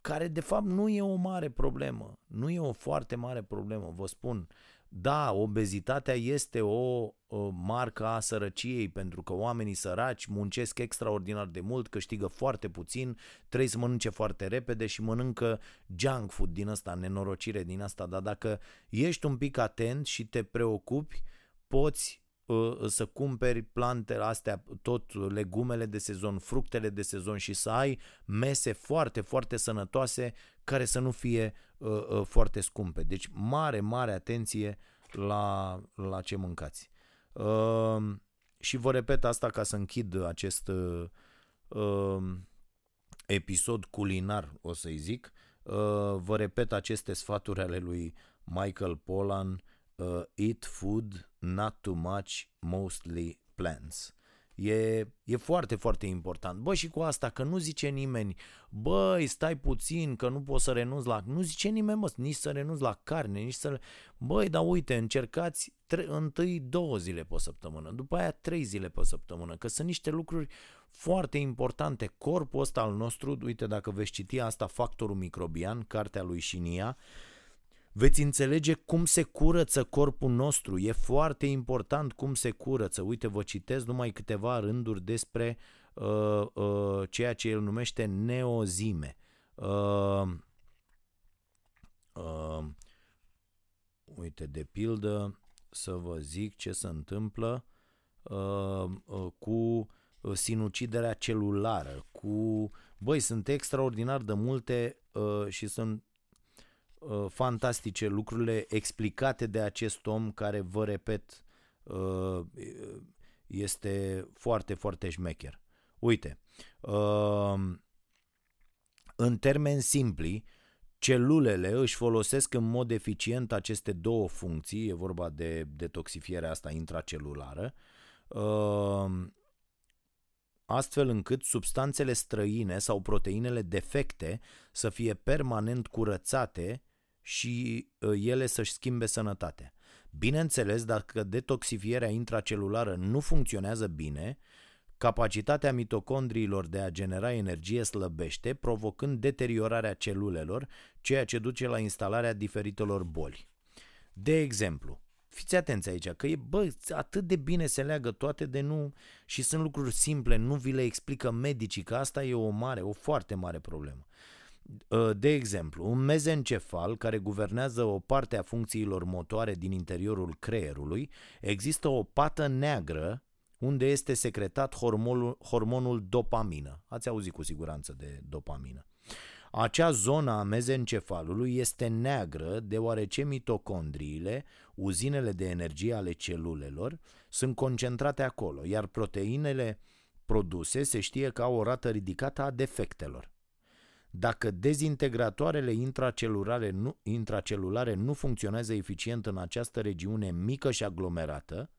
care de fapt nu e o mare problemă. Nu e o foarte mare problemă, vă spun. Da, obezitatea este o, o marcă a sărăciei pentru că oamenii săraci muncesc extraordinar de mult, câștigă foarte puțin, trebuie să mănânce foarte repede și mănâncă junk food din asta, nenorocire din asta, dar dacă ești un pic atent și te preocupi, poți Uh, să cumperi plantele astea, tot legumele de sezon, fructele de sezon și să ai mese foarte, foarte sănătoase care să nu fie uh, uh, foarte scumpe. Deci mare, mare atenție la, la ce mâncați. Uh, și vă repet asta ca să închid acest uh, uh, episod culinar, o să-i zic. Uh, vă repet aceste sfaturi ale lui Michael Pollan uh, eat food, not too much, mostly plants. E, e foarte, foarte important. Bă, și cu asta, că nu zice nimeni, băi, stai puțin, că nu poți să renunți la... Nu zice nimeni, mă, nici să renunți la carne, nici să... Băi, dar uite, încercați tre- întâi două zile pe săptămână, după aia trei zile pe săptămână, că sunt niște lucruri foarte importante. Corpul ăsta al nostru, uite, dacă veți citi asta, Factorul microbian, cartea lui Shinia, veți înțelege cum se curăță corpul nostru. E foarte important cum se curăță. Uite, vă citesc numai câteva rânduri despre uh, uh, ceea ce el numește neozime. Uh, uh, uite, de pildă, să vă zic ce se întâmplă uh, uh, cu sinuciderea celulară, cu... Băi, sunt extraordinar de multe uh, și sunt uh, fantastice lucrurile explicate de acest om care, vă repet, uh, este foarte, foarte șmecher. Uite, uh, în termeni simpli, celulele își folosesc în mod eficient aceste două funcții, e vorba de detoxifierea asta intracelulară, uh, astfel încât substanțele străine sau proteinele defecte să fie permanent curățate și uh, ele să-și schimbe sănătatea. Bineînțeles, dacă detoxifierea intracelulară nu funcționează bine, capacitatea mitocondriilor de a genera energie slăbește, provocând deteriorarea celulelor, ceea ce duce la instalarea diferitelor boli. De exemplu, fiți atenți aici, că e, bă, atât de bine se leagă toate de nu și sunt lucruri simple, nu vi le explică medicii, că asta e o mare, o foarte mare problemă. Uh, de exemplu, un mezencefal care guvernează o parte a funcțiilor motoare din interiorul creierului, există o pată neagră unde este secretat hormonul, hormonul dopamină. Ați auzit cu siguranță de dopamină. Acea zonă a mezencefalului este neagră deoarece mitocondriile, uzinele de energie ale celulelor, sunt concentrate acolo, iar proteinele produse se știe că au o rată ridicată a defectelor. Dacă dezintegratoarele intracelulare nu, intracelulare nu funcționează eficient în această regiune mică și aglomerată,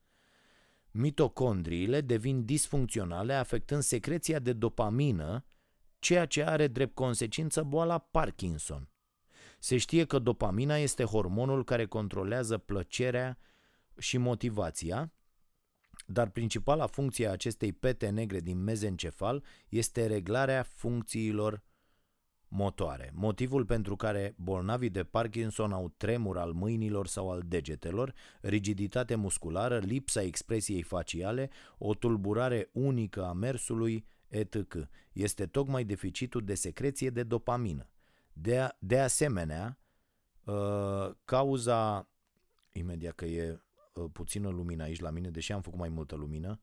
mitocondriile devin disfuncționale, afectând secreția de dopamină, ceea ce are drept consecință boala Parkinson. Se știe că dopamina este hormonul care controlează plăcerea și motivația, dar principala funcție a acestei pete negre din mezencefal este reglarea funcțiilor motoare. Motivul pentru care bolnavii de Parkinson au tremur al mâinilor sau al degetelor, rigiditate musculară, lipsa expresiei faciale, o tulburare unică a mersului, etc. Este tocmai deficitul de secreție de dopamină. De, a, de asemenea, uh, cauza, imediat că e uh, puțină lumină aici la mine, deși am făcut mai multă lumină,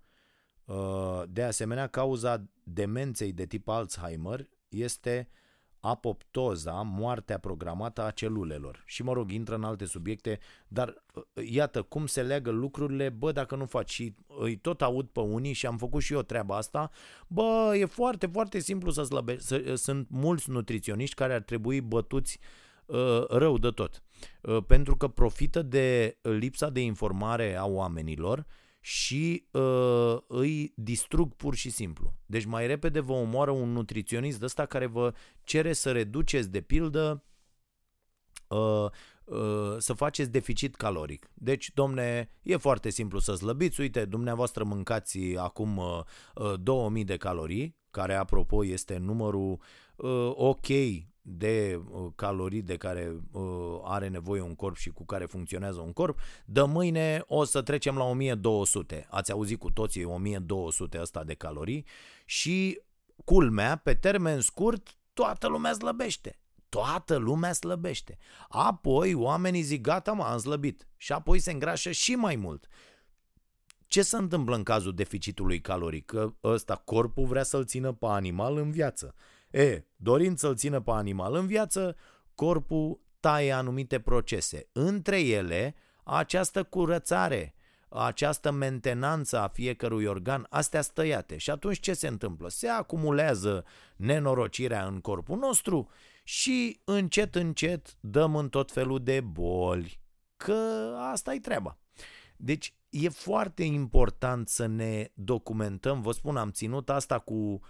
uh, de asemenea, cauza demenței de tip Alzheimer este apoptoza, moartea programată a celulelor. Și mă rog, intră în alte subiecte, dar uh, iată cum se leagă lucrurile, bă, dacă nu faci și îi tot aud pe unii și am făcut și eu treaba asta, bă, e foarte, foarte simplu să slăbești. Uh, sunt mulți nutriționiști care ar trebui bătuți uh, rău de tot. Pentru că profită de lipsa de informare a oamenilor și uh, îi distrug pur și simplu. Deci mai repede vă omoară un nutriționist de ăsta care vă cere să reduceți de pildă uh, uh, să faceți deficit caloric. Deci, domne, e foarte simplu să slăbiți. Uite, dumneavoastră mâncați acum uh, uh, 2000 de calorii, care apropo este numărul uh, ok de uh, calorii de care uh, are nevoie un corp și cu care funcționează un corp, de mâine o să trecem la 1200. Ați auzit cu toții 1200 ăsta de calorii și culmea, pe termen scurt, toată lumea slăbește. Toată lumea slăbește. Apoi oamenii zic, gata mă, am slăbit. Și apoi se îngrașă și mai mult. Ce se întâmplă în cazul deficitului caloric? Că ăsta corpul vrea să-l țină pe animal în viață. E, dorind să-l țină pe animal în viață, corpul taie anumite procese. Între ele, această curățare, această mentenanță a fiecărui organ, astea stăiate. Și atunci ce se întâmplă? Se acumulează nenorocirea în corpul nostru și încet, încet dăm în tot felul de boli. Că asta e treaba. Deci e foarte important să ne documentăm. Vă spun, am ținut asta cu Uh,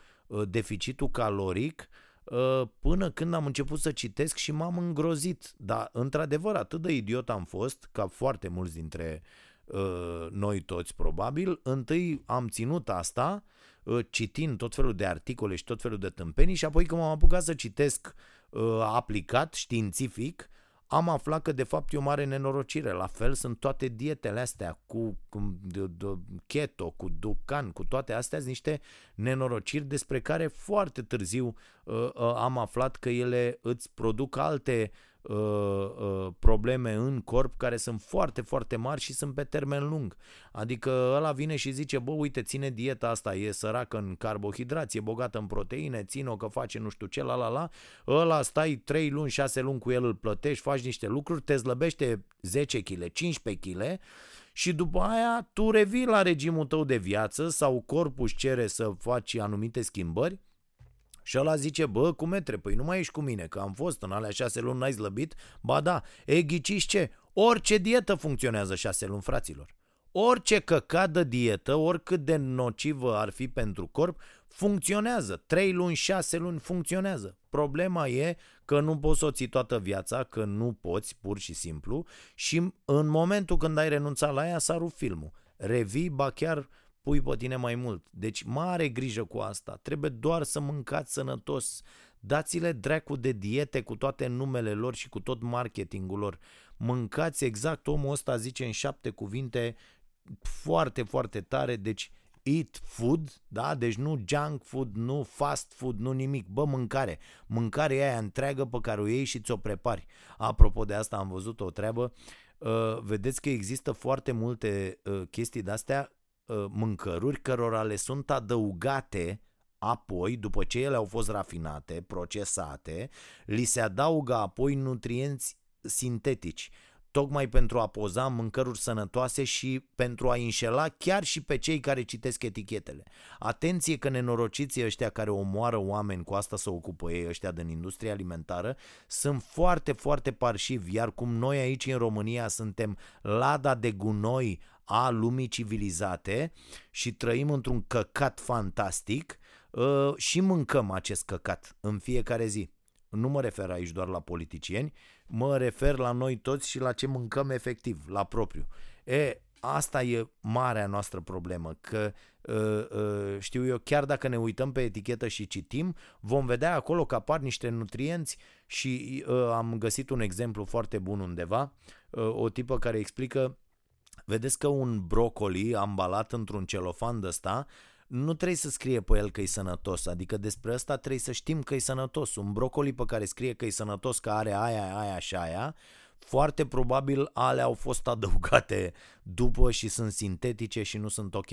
deficitul caloric uh, până când am început să citesc și m-am îngrozit. Dar, într-adevăr, atât de idiot am fost, ca foarte mulți dintre uh, noi toți, probabil. Întâi am ținut asta, citind tot felul de articole și tot felul de tâmpenii și apoi când m-am apucat să citesc aplicat, științific, am aflat că de fapt e o mare nenorocire. La fel sunt toate dietele astea cu, cu de, de, keto, cu ducan, cu toate astea sunt niște nenorociri despre care foarte târziu uh, uh, am aflat că ele îți produc alte uh, uh, probleme în corp care sunt foarte, foarte mari și sunt pe termen lung. Adică ăla vine și zice, bă, uite, ține dieta asta, e săracă în carbohidrați, e bogată în proteine, ține-o că face nu știu ce, la la la, ăla stai 3 luni, 6 luni cu el, îl plătești, faci niște lucruri, te slăbește 10 kg, 15 kg și după aia tu revii la regimul tău de viață sau corpul își cere să faci anumite schimbări și ăla zice, bă, cum metre, păi nu mai ești cu mine, că am fost în alea șase luni, n-ai slăbit? Ba da, e ghiciți ce? Orice dietă funcționează șase luni, fraților. Orice căcat de dietă, oricât de nocivă ar fi pentru corp, funcționează. Trei luni, șase luni funcționează. Problema e că nu poți să o ții toată viața, că nu poți, pur și simplu, și în momentul când ai renunțat la ea, s-a rupt filmul. Revii, ba chiar pui pe tine mai mult. Deci mare grijă cu asta. Trebuie doar să mâncați sănătos. Dați-le dracu de diete cu toate numele lor și cu tot marketingul lor. Mâncați exact, omul ăsta zice în șapte cuvinte foarte, foarte tare, deci eat food, da? Deci nu junk food, nu fast food, nu nimic. Bă, mâncare. Mâncarea aia întreagă pe care o iei și ți-o prepari. Apropo de asta am văzut o treabă. Uh, vedeți că există foarte multe uh, chestii de-astea Uh, mâncăruri cărora le sunt adăugate apoi, după ce ele au fost rafinate, procesate, li se adaugă apoi nutrienți sintetici, tocmai pentru a poza mâncăruri sănătoase și pentru a înșela chiar și pe cei care citesc etichetele. Atenție că nenorociții ăștia care omoară oameni cu asta să ocupă ei, ăștia din industria alimentară, sunt foarte, foarte parșivi, iar cum noi aici în România suntem lada de gunoi a lumii civilizate și trăim într-un căcat fantastic uh, și mâncăm acest căcat în fiecare zi. Nu mă refer aici doar la politicieni, mă refer la noi toți și la ce mâncăm efectiv, la propriu. E, asta e marea noastră problemă, că uh, uh, știu eu, chiar dacă ne uităm pe etichetă și citim, vom vedea acolo că apar niște nutrienți și uh, am găsit un exemplu foarte bun undeva, uh, o tipă care explică Vedeți că un brocoli ambalat într-un celofan de ăsta nu trebuie să scrie pe el că e sănătos, adică despre asta trebuie să știm că e sănătos. Un brocoli pe care scrie că e sănătos, că are aia, aia și aia, foarte probabil alea au fost adăugate după și sunt sintetice și nu sunt ok.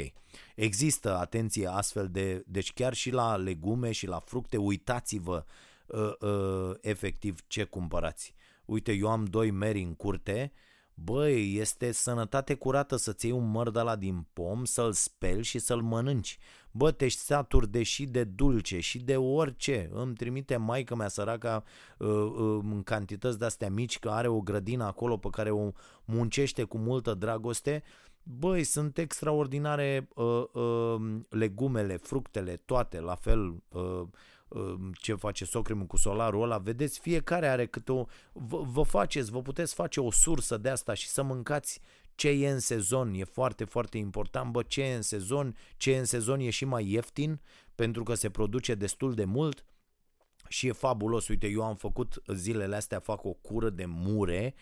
Există, atenție, astfel de, deci chiar și la legume și la fructe, uitați-vă uh, uh, efectiv ce cumpărați. Uite, eu am doi meri în curte, Băi, este sănătate curată să-ți iei un măr de la din pom, să-l speli și să-l mănânci. Bă, te saturi de și de dulce și de orice. Îmi trimite maica mea săraca uh, uh, în cantități de-astea mici, că are o grădină acolo pe care o muncește cu multă dragoste. Băi, sunt extraordinare uh, uh, legumele, fructele, toate, la fel... Uh, ce face socrimul cu solarul ăla, vedeți, fiecare are câte o... Vă, vă faceți, vă puteți face o sursă de asta și să mâncați ce e în sezon, e foarte, foarte important, bă, ce e în sezon, ce e în sezon e și mai ieftin, pentru că se produce destul de mult și e fabulos, uite, eu am făcut zilele astea, fac o cură de mure,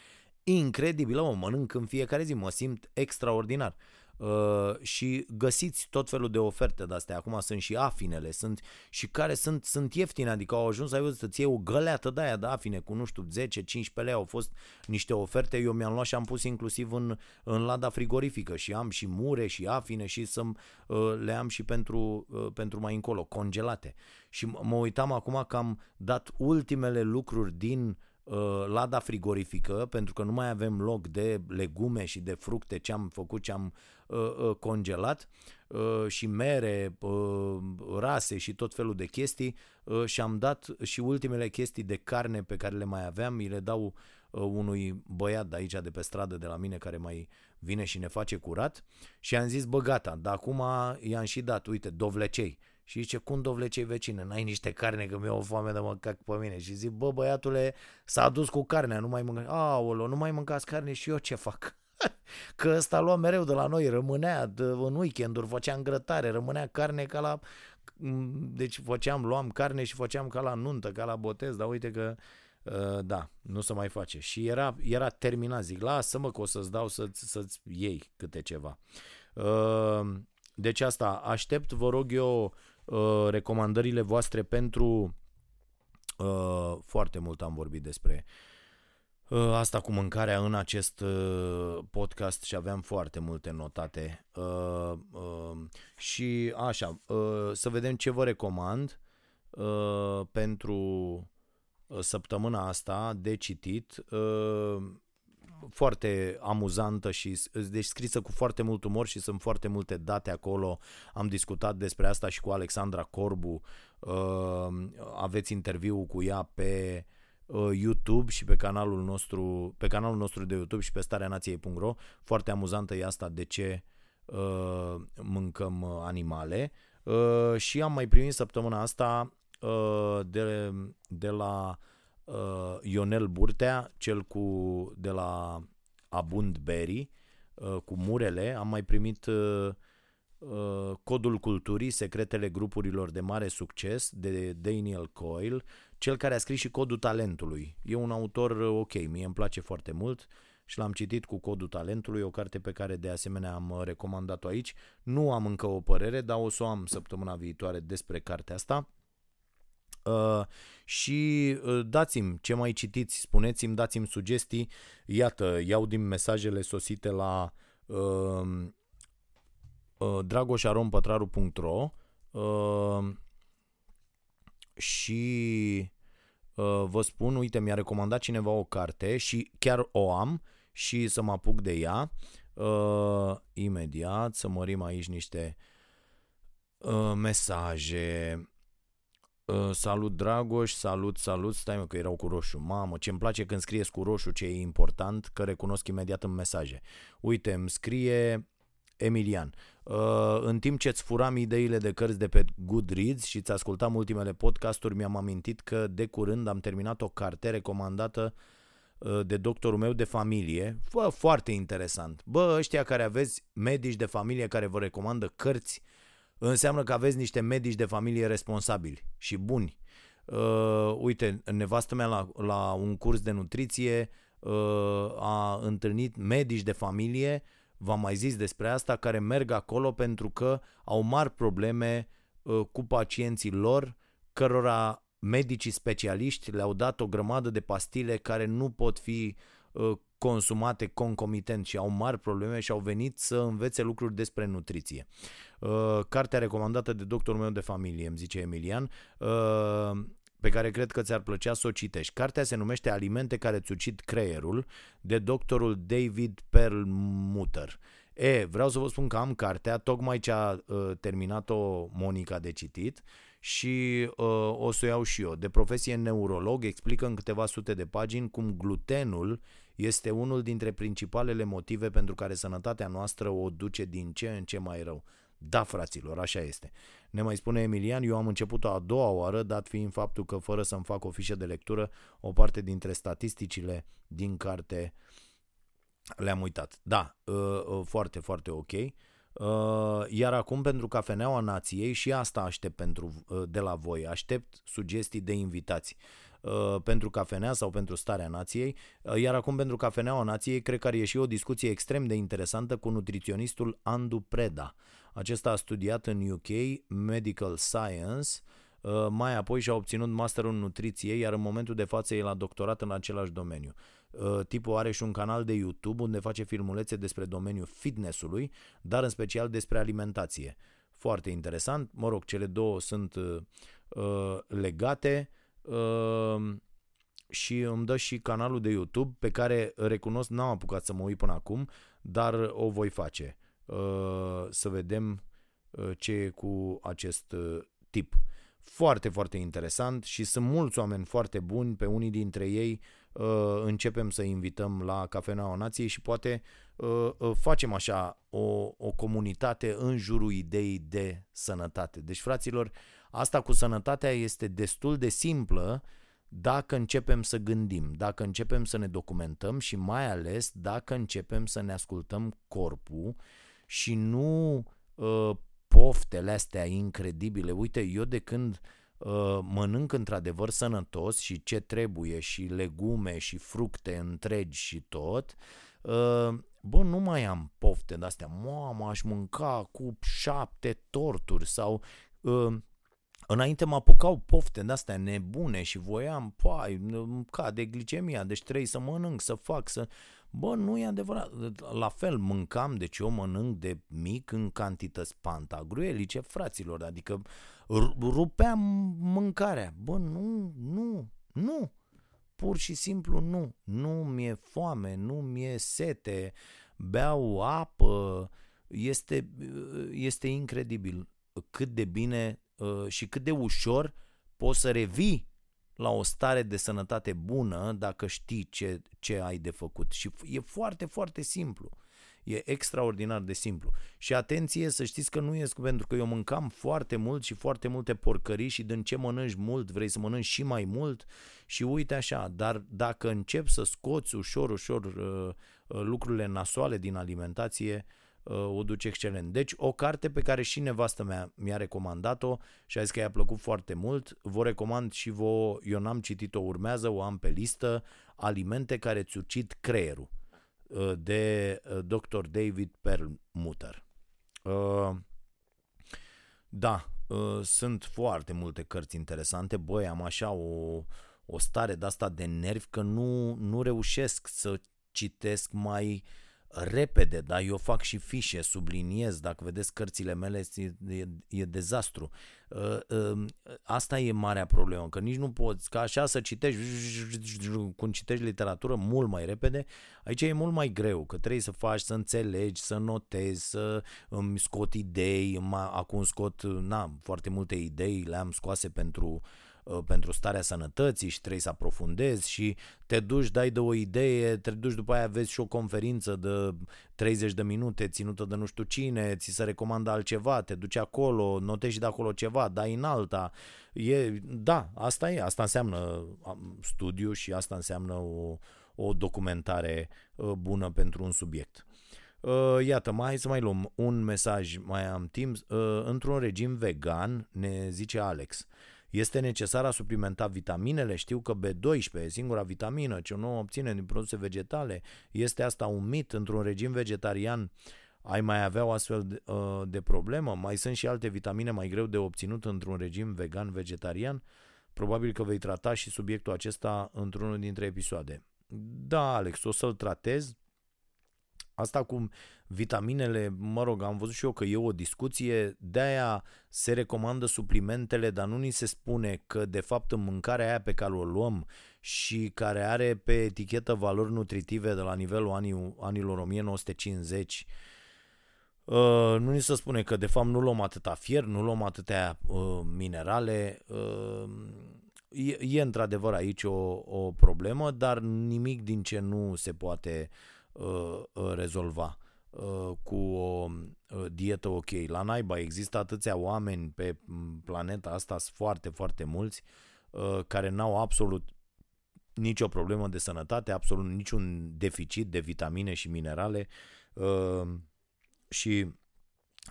incredibilă, mă mănânc în fiecare zi, mă simt extraordinar. Uh, și găsiți tot felul de oferte de astea. Acum sunt și afinele, sunt și care sunt, sunt ieftine, adică au ajuns, ai văzut, să-ți iei o găleată de aia de afine cu, nu știu, 10-15 lei, au fost niște oferte, eu mi-am luat și am pus inclusiv în, în lada frigorifică și am și mure și afine și să uh, le am și pentru, uh, pentru mai încolo, congelate. Și mă uitam acum că am dat ultimele lucruri din uh, Uh, lada frigorifică, pentru că nu mai avem loc de legume și de fructe ce am făcut, ce am uh, uh, congelat uh, și mere, uh, rase și tot felul de chestii uh, și am dat și ultimele chestii de carne pe care le mai aveam, mi le dau uh, unui băiat de aici de pe stradă de la mine care mai vine și ne face curat. Și am zis, bă gata, dar acum i-am și dat, uite, dovlecei și zice, cum dovlecei vecine, n-ai niște carne că mi-e o foame de mă cac pe mine. Și zic, bă băiatule, s-a dus cu carnea, nu mai mâncați. Aolo, nu mai mâncați carne și eu ce fac? că ăsta lua mereu de la noi, rămânea de, în weekenduri, făceam grătare, rămânea carne ca la... Deci făceam, luam carne și făceam ca la nuntă, ca la botez, dar uite că Uh, da, nu se mai face. Și era, era terminat, zic, lasă-mă că o să-ți dau să-ți, să-ți iei câte ceva. Uh, deci asta, aștept, vă rog eu, Uh, recomandările voastre pentru uh, foarte mult am vorbit despre uh, asta cu mâncarea în acest uh, podcast și aveam foarte multe notate uh, uh, și așa, uh, să vedem ce vă recomand uh, pentru uh, săptămâna asta de citit. Uh, foarte amuzantă și deci scrisă cu foarte mult umor și sunt foarte multe date acolo. Am discutat despre asta și cu Alexandra Corbu. Uh, aveți interviu cu ea pe uh, YouTube și pe canalul nostru, pe canalul nostru de YouTube și pe stareanației.ro. Foarte amuzantă e asta de ce uh, mâncăm animale. Și am mai primit săptămâna asta de, de la uh, Ionel Burtea, cel cu de la Abund Berry, uh, cu murele. Am mai primit uh, uh, Codul Culturii, Secretele Grupurilor de Mare Succes, de Daniel Coyle, cel care a scris și Codul Talentului. E un autor uh, ok, mie îmi place foarte mult și l-am citit cu Codul Talentului, o carte pe care de asemenea am uh, recomandat-o aici. Nu am încă o părere, dar o să o am săptămâna viitoare despre cartea asta. Uh, și uh, dați-mi ce mai citiți, spuneți-mi, dați-mi sugestii. Iată, iau din mesajele sosite la uh, uh, dragoșarompătraru.ro uh, și uh, vă spun, uite, mi-a recomandat cineva o carte și chiar o am și să mă apuc de ea. Uh, imediat, să mărim aici niște uh, mesaje. Uh, salut Dragoș, salut, salut, stai mă că erau cu roșu. Mamă, ce îmi place când scrieți cu roșu ce e important, că recunosc imediat în mesaje. Uite, îmi scrie Emilian. Uh, în timp ce îți furam ideile de cărți de pe Goodreads și îți ascultam ultimele podcasturi, mi-am amintit că de curând am terminat o carte recomandată uh, de doctorul meu de familie. Bă, foarte interesant. Bă, ăștia care aveți medici de familie care vă recomandă cărți înseamnă că aveți niște medici de familie responsabili și buni. Uh, uite, nevastă mea la, la un curs de nutriție uh, a întâlnit medici de familie, v-am mai zis despre asta, care merg acolo pentru că au mari probleme uh, cu pacienții lor, cărora medicii specialiști le-au dat o grămadă de pastile care nu pot fi uh, consumate concomitent și au mari probleme și au venit să învețe lucruri despre nutriție. Uh, cartea recomandată de doctorul meu de familie, îmi zice Emilian, uh, pe care cred că ți-ar plăcea să o citești. Cartea se numește Alimente care ți ucid creierul de doctorul David Perlmutter. E, vreau să vă spun că am cartea, tocmai ce a uh, terminat-o Monica de citit și uh, o să o iau și eu. De profesie neurolog explică în câteva sute de pagini cum glutenul este unul dintre principalele motive pentru care sănătatea noastră o duce din ce în ce mai rău. Da, fraților, așa este. Ne mai spune Emilian, eu am început-o a doua oară, dat fiind faptul că fără să-mi fac o fișă de lectură, o parte dintre statisticile din carte le-am uitat. Da, uh, uh, foarte, foarte ok. Uh, iar acum pentru Cafeneaua Nației și asta aștept pentru, de la voi. Aștept sugestii de invitați pentru cafenea sau pentru starea nației. Iar acum pentru cafeneaua nației cred că ar ieși o discuție extrem de interesantă cu nutriționistul Andu Preda. Acesta a studiat în UK Medical Science, uh, mai apoi și-a obținut masterul în nutriție, iar în momentul de față e la doctorat în același domeniu. Uh, tipul are și un canal de YouTube unde face filmulețe despre domeniul fitnessului, dar în special despre alimentație. Foarte interesant. Mă rog, cele două sunt uh, uh legate uh, și îmi dă și canalul de YouTube pe care recunosc n-am apucat să mă uit până acum, dar o voi face. Uh, să vedem uh, ce e cu acest uh, tip. Foarte, foarte interesant și sunt mulți oameni foarte buni, pe unii dintre ei începem să invităm la Cafeneaua Nației și poate facem așa o, o comunitate în jurul ideii de sănătate. Deci, fraților, asta cu sănătatea este destul de simplă dacă începem să gândim, dacă începem să ne documentăm și mai ales dacă începem să ne ascultăm corpul și nu uh, poftele astea incredibile. Uite, eu de când uh, mănânc într-adevăr sănătos și ce trebuie și legume și fructe întregi și tot, uh, bă, nu mai am pofte de astea. Mamă, aș mânca cu șapte torturi sau... Uh, Înainte mă apucau pofte de astea nebune și voiam, pai, cade glicemia, deci trebuie să mănânc, să fac, să... Bă, nu e adevărat. La fel, mâncam, deci eu mănânc de mic în cantități pantagruelice, fraților, adică rupeam mâncarea. Bă, nu, nu, nu. Pur și simplu nu. Nu mi-e foame, nu mi-e sete, beau apă. Este, este incredibil cât de bine uh, și cât de ușor poți să revii la o stare de sănătate bună dacă știi ce, ce ai de făcut. Și e foarte, foarte simplu. E extraordinar de simplu. Și atenție să știți că nu e pentru că eu mâncam foarte mult și foarte multe porcării și din ce mănânci mult vrei să mănânci și mai mult și uite așa, dar dacă încep să scoți ușor, ușor uh, uh, lucrurile nasoale din alimentație, uh, Uh, o duce excelent. Deci o carte pe care și nevastă mea mi-a recomandat-o și a zis că i-a plăcut foarte mult. Vă recomand și vă, eu n-am citit-o, urmează, o am pe listă, Alimente care îți ucid creierul uh, de uh, Dr. David Perlmutter. Da, sunt foarte multe cărți interesante. Băi, am așa o, o stare de asta de nervi că nu, nu reușesc să citesc mai uh, repede, dar eu fac și fișe, subliniez, dacă vedeți cărțile mele, e, e, e dezastru. Uh, uh, asta e marea problemă, că nici nu poți, ca așa să citești, cum citești literatură mult mai repede, aici e mult mai greu, că trebuie să faci, să înțelegi, să notezi, să îmi scot idei, acum scot, na, foarte multe idei, le-am scoase pentru uh, Uh, pentru starea sănătății și trebuie să aprofundezi și te duci, dai de o idee, te duci după aia vezi și o conferință de 30 de minute ținută de nu știu cine, ți se recomandă altceva, te duci acolo, notezi de acolo ceva, dai în alta. E, da, asta e, asta înseamnă studiu și asta înseamnă o, o documentare uh, bună pentru un subiect. Uh, iată, mai să mai luăm un mesaj, mai am timp. Într-un regim vegan, ne zice Alex, este necesar a suplimenta vitaminele? Știu că B12 e singura vitamină ce nu obține din produse vegetale. Este asta un mit într-un regim vegetarian? Ai mai avea o astfel de, uh, de problemă? Mai sunt și alte vitamine mai greu de obținut într-un regim vegan-vegetarian? Probabil că vei trata și subiectul acesta într-unul dintre episoade. Da, Alex, o să-l tratez. Asta cu vitaminele, mă rog, am văzut și eu că e o discuție, de-aia se recomandă suplimentele, dar nu ni se spune că de fapt în mâncarea aia pe care o luăm și care are pe etichetă valori nutritive de la nivelul anii, anilor 1950, Uh, nu ni se spune că de fapt nu luăm atâta fier, nu luăm atâtea uh, minerale. Uh, e, e într-adevăr aici o, o problemă, dar nimic din ce nu se poate uh, uh rezolva uh, cu o uh, dietă ok. La naiba există atâția oameni pe planeta asta, sunt foarte, foarte mulți, uh, care n-au absolut nicio problemă de sănătate, absolut niciun deficit de vitamine și minerale uh, și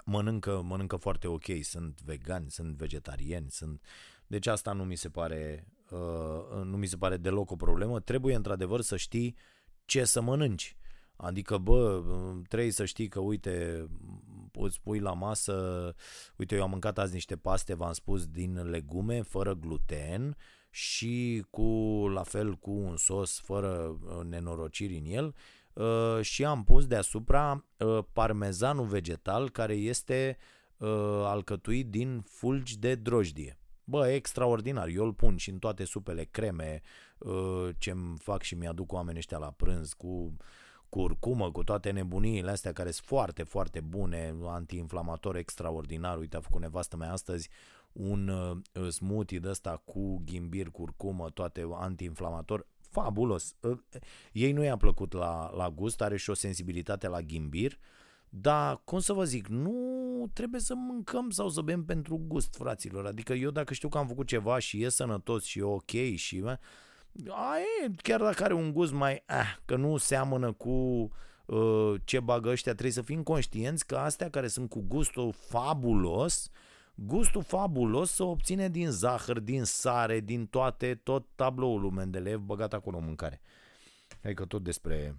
mănâncă, mănâncă foarte ok, sunt vegani, sunt vegetariani, sunt... Deci asta nu mi se pare, uh, nu mi se pare deloc o problemă. Trebuie într-adevăr să știi ce să mănânci. Adică, bă, trebuie să știi că, uite, poți pui la masă, uite, eu am mâncat azi niște paste, v-am spus, din legume, fără gluten și cu, la fel, cu un sos fără uh, nenorociri în el uh, și am pus deasupra uh, parmezanul vegetal care este alcătuit din fulgi de drojdie. Bă, extraordinar, eu îl pun și în toate supele, creme, ce-mi fac și mi-aduc oamenii ăștia la prânz cu curcumă, cu toate nebuniile astea care sunt foarte, foarte bune, antiinflamator extraordinar. Uite, a făcut nevastă mea astăzi un uh, smoothie de ăsta cu ghimbir, curcumă, toate antiinflamator, fabulos. Uh, ei nu i-a plăcut la, la gust, are și o sensibilitate la ghimbir, dar, cum să vă zic, nu trebuie să mâncăm sau să bem pentru gust, fraților. Adică eu dacă știu că am făcut ceva și e sănătos și e ok și... Aia, chiar dacă are un gust mai... Ah, că nu seamănă cu uh, ce bagă ăștia, trebuie să fim conștienți că astea care sunt cu gustul fabulos, gustul fabulos se obține din zahăr, din sare, din toate, tot tabloul lui Mendeleev băgat acolo în mâncare. Adică tot despre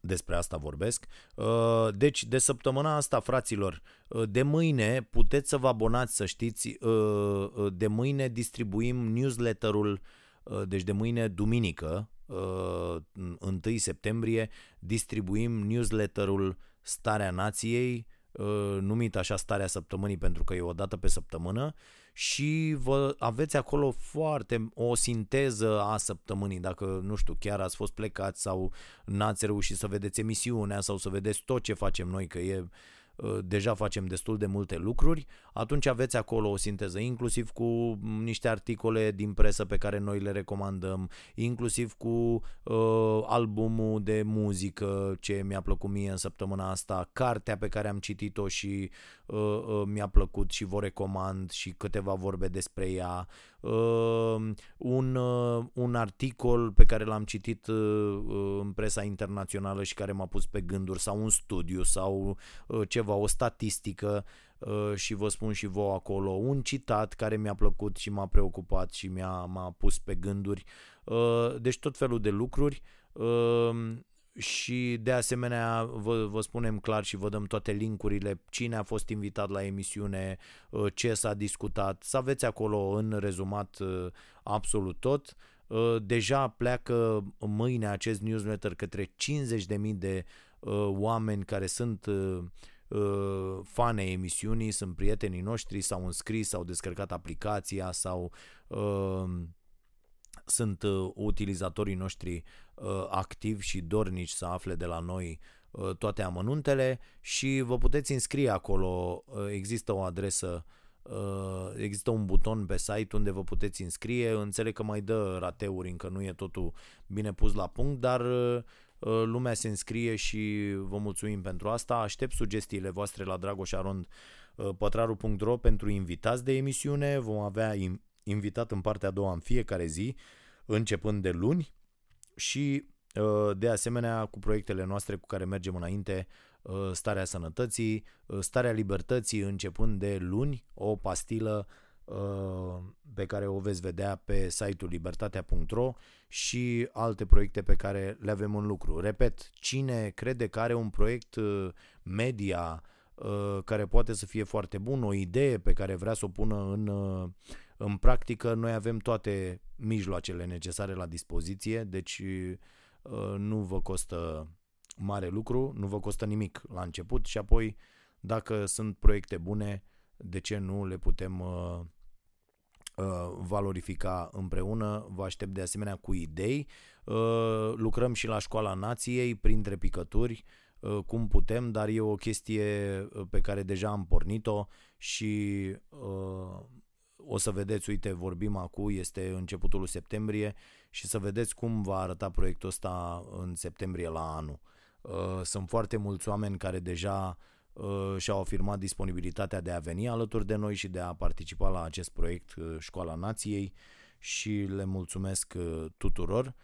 despre asta vorbesc. Uh, deci, de săptămâna asta, fraților, uh, de mâine puteți să vă abonați, să știți, uh, de mâine distribuim newsletterul, deci de mâine, duminică, 1 septembrie, distribuim newsletterul Starea Nației, numit așa Starea Săptămânii pentru că e o dată pe săptămână și vă aveți acolo foarte o sinteză a săptămânii, dacă nu știu, chiar ați fost plecați sau n-ați reușit să vedeți emisiunea sau să vedeți tot ce facem noi, că e Uh, deja facem destul de multe lucruri, atunci aveți acolo o sinteză, inclusiv cu niște articole din presă pe care noi le recomandăm, inclusiv cu uh, albumul de muzică ce mi-a plăcut mie în săptămâna asta, cartea pe care am citit-o și uh, uh, mi-a plăcut și vă recomand și câteva vorbe despre ea, uh, un, uh, un articol pe care l-am citit uh, uh, în presa internațională și care m-a pus pe gânduri sau un studiu sau uh, ceva, o statistică uh, și vă spun și vouă acolo un citat care mi-a plăcut și m-a preocupat și mi-a, m-a pus pe gânduri. Uh, deci tot felul de lucruri. Uh, și de asemenea vă, vă spunem clar și vă dăm toate linkurile, cine a fost invitat la emisiune, uh, ce s-a discutat, să aveți acolo în rezumat uh, absolut tot. Uh, deja pleacă mâine acest newsletter către 50.000 de oameni care sunt fane emisiunii, sunt prietenii noștri, s-au înscris, s-au descărcat aplicația sau sunt uh, utilizatorii noștri uh, activi și dornici să afle de la noi uh, toate amănuntele și vă puteți înscrie acolo. Există o adresă există un buton pe site unde vă puteți înscrie. Înțeleg că mai dă rateuri, încă nu e totul bine pus la punct, dar lumea se înscrie și vă mulțumim pentru asta. Aștept sugestiile voastre la dragoșarond.pătraru.ro pentru invitați de emisiune. Vom avea invitat în partea a doua în fiecare zi începând de luni și uh, de asemenea cu proiectele noastre cu care mergem înainte, uh, starea sănătății, uh, starea libertății începând de luni, o pastilă pe care o veți vedea pe site-ul libertatea.ro și alte proiecte pe care le avem în lucru. Repet, cine crede că are un proiect media care poate să fie foarte bun, o idee pe care vrea să o pună în, în practică, noi avem toate mijloacele necesare la dispoziție, deci uh, nu vă costă mare lucru, nu vă costă nimic la început și apoi dacă sunt proiecte bune, de ce nu le putem uh, uh, valorifica împreună. Vă aștept de asemenea cu idei. Uh, lucrăm și la Școala Nației, printre picături, uh, cum putem, dar e o chestie uh, pe care deja am pornit-o și uh, o să vedeți, uite, vorbim acum, este începutul septembrie și să vedeți cum va arăta proiectul ăsta în septembrie la anul. Uh, sunt foarte mulți oameni care deja uh, și-au afirmat disponibilitatea de a veni alături de noi și de a participa la acest proiect uh, Școala Nației și le mulțumesc tuturor.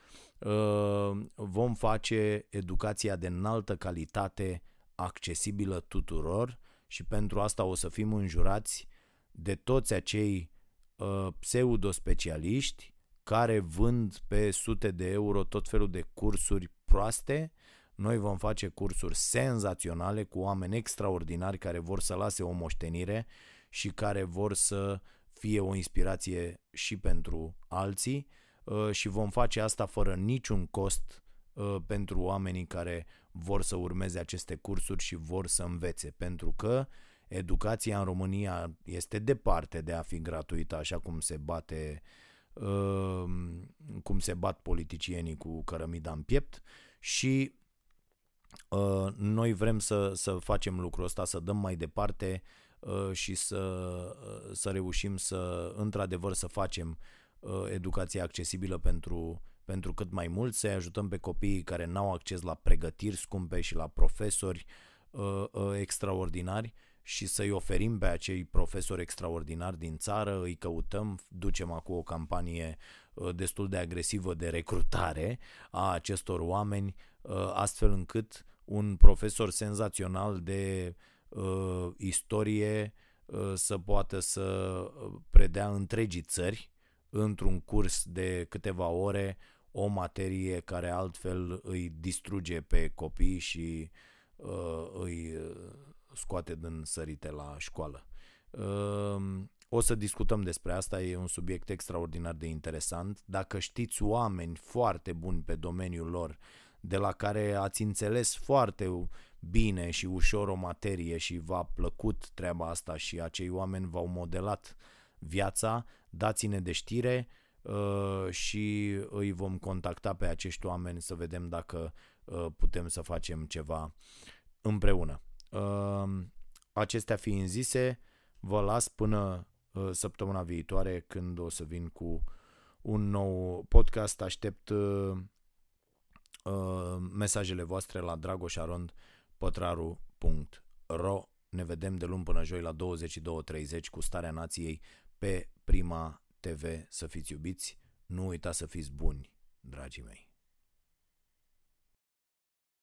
Vom face educația de înaltă calitate accesibilă tuturor și pentru asta o să fim înjurați de toți acei uh, pseudo-specialiști care vând pe sute de euro tot felul de cursuri proaste. Noi vom face cursuri senzaționale cu oameni extraordinari care vor să lase o moștenire și care vor să fie o inspirație și pentru alții uh, și vom face asta fără niciun cost uh, pentru oamenii care vor să urmeze aceste cursuri și vor să învețe, pentru că educația în România este departe de a fi gratuită așa cum se bate uh, cum se bat politicienii cu cărămida în piept și uh, noi vrem să, să facem lucrul ăsta, să dăm mai departe uh, și să, să reușim să într-adevăr să facem educația accesibilă pentru, pentru cât mai mult, să-i ajutăm pe copiii care n-au acces la pregătiri scumpe și la profesori uh, uh, extraordinari și să-i oferim pe acei profesori extraordinari din țară, îi căutăm, ducem acum o campanie uh, destul de agresivă de recrutare a acestor oameni, uh, astfel încât un profesor senzațional de uh, istorie uh, să poată să uh, predea întregii țări într-un curs de câteva ore o materie care altfel îi distruge pe copii și uh, îi scoate din sărite la școală. Ehm, o să discutăm despre asta, e un subiect extraordinar de interesant. Dacă știți oameni foarte buni pe domeniul lor, de la care ați înțeles foarte bine și ușor o materie și v-a plăcut treaba asta și acei oameni v-au modelat viața, dați-ne de știre uh, și îi vom contacta pe acești oameni să vedem dacă uh, putem să facem ceva împreună. Ehm, acestea fiind zise, vă las până uh, săptămâna viitoare când o să vin cu un nou podcast. Aștept uh, uh, mesajele voastre la dragoșarondpătraru.ro Ne vedem de luni până joi la 22.30 cu Starea Nației pe Prima TV. Să fiți iubiți, nu uitați să fiți buni, dragii mei.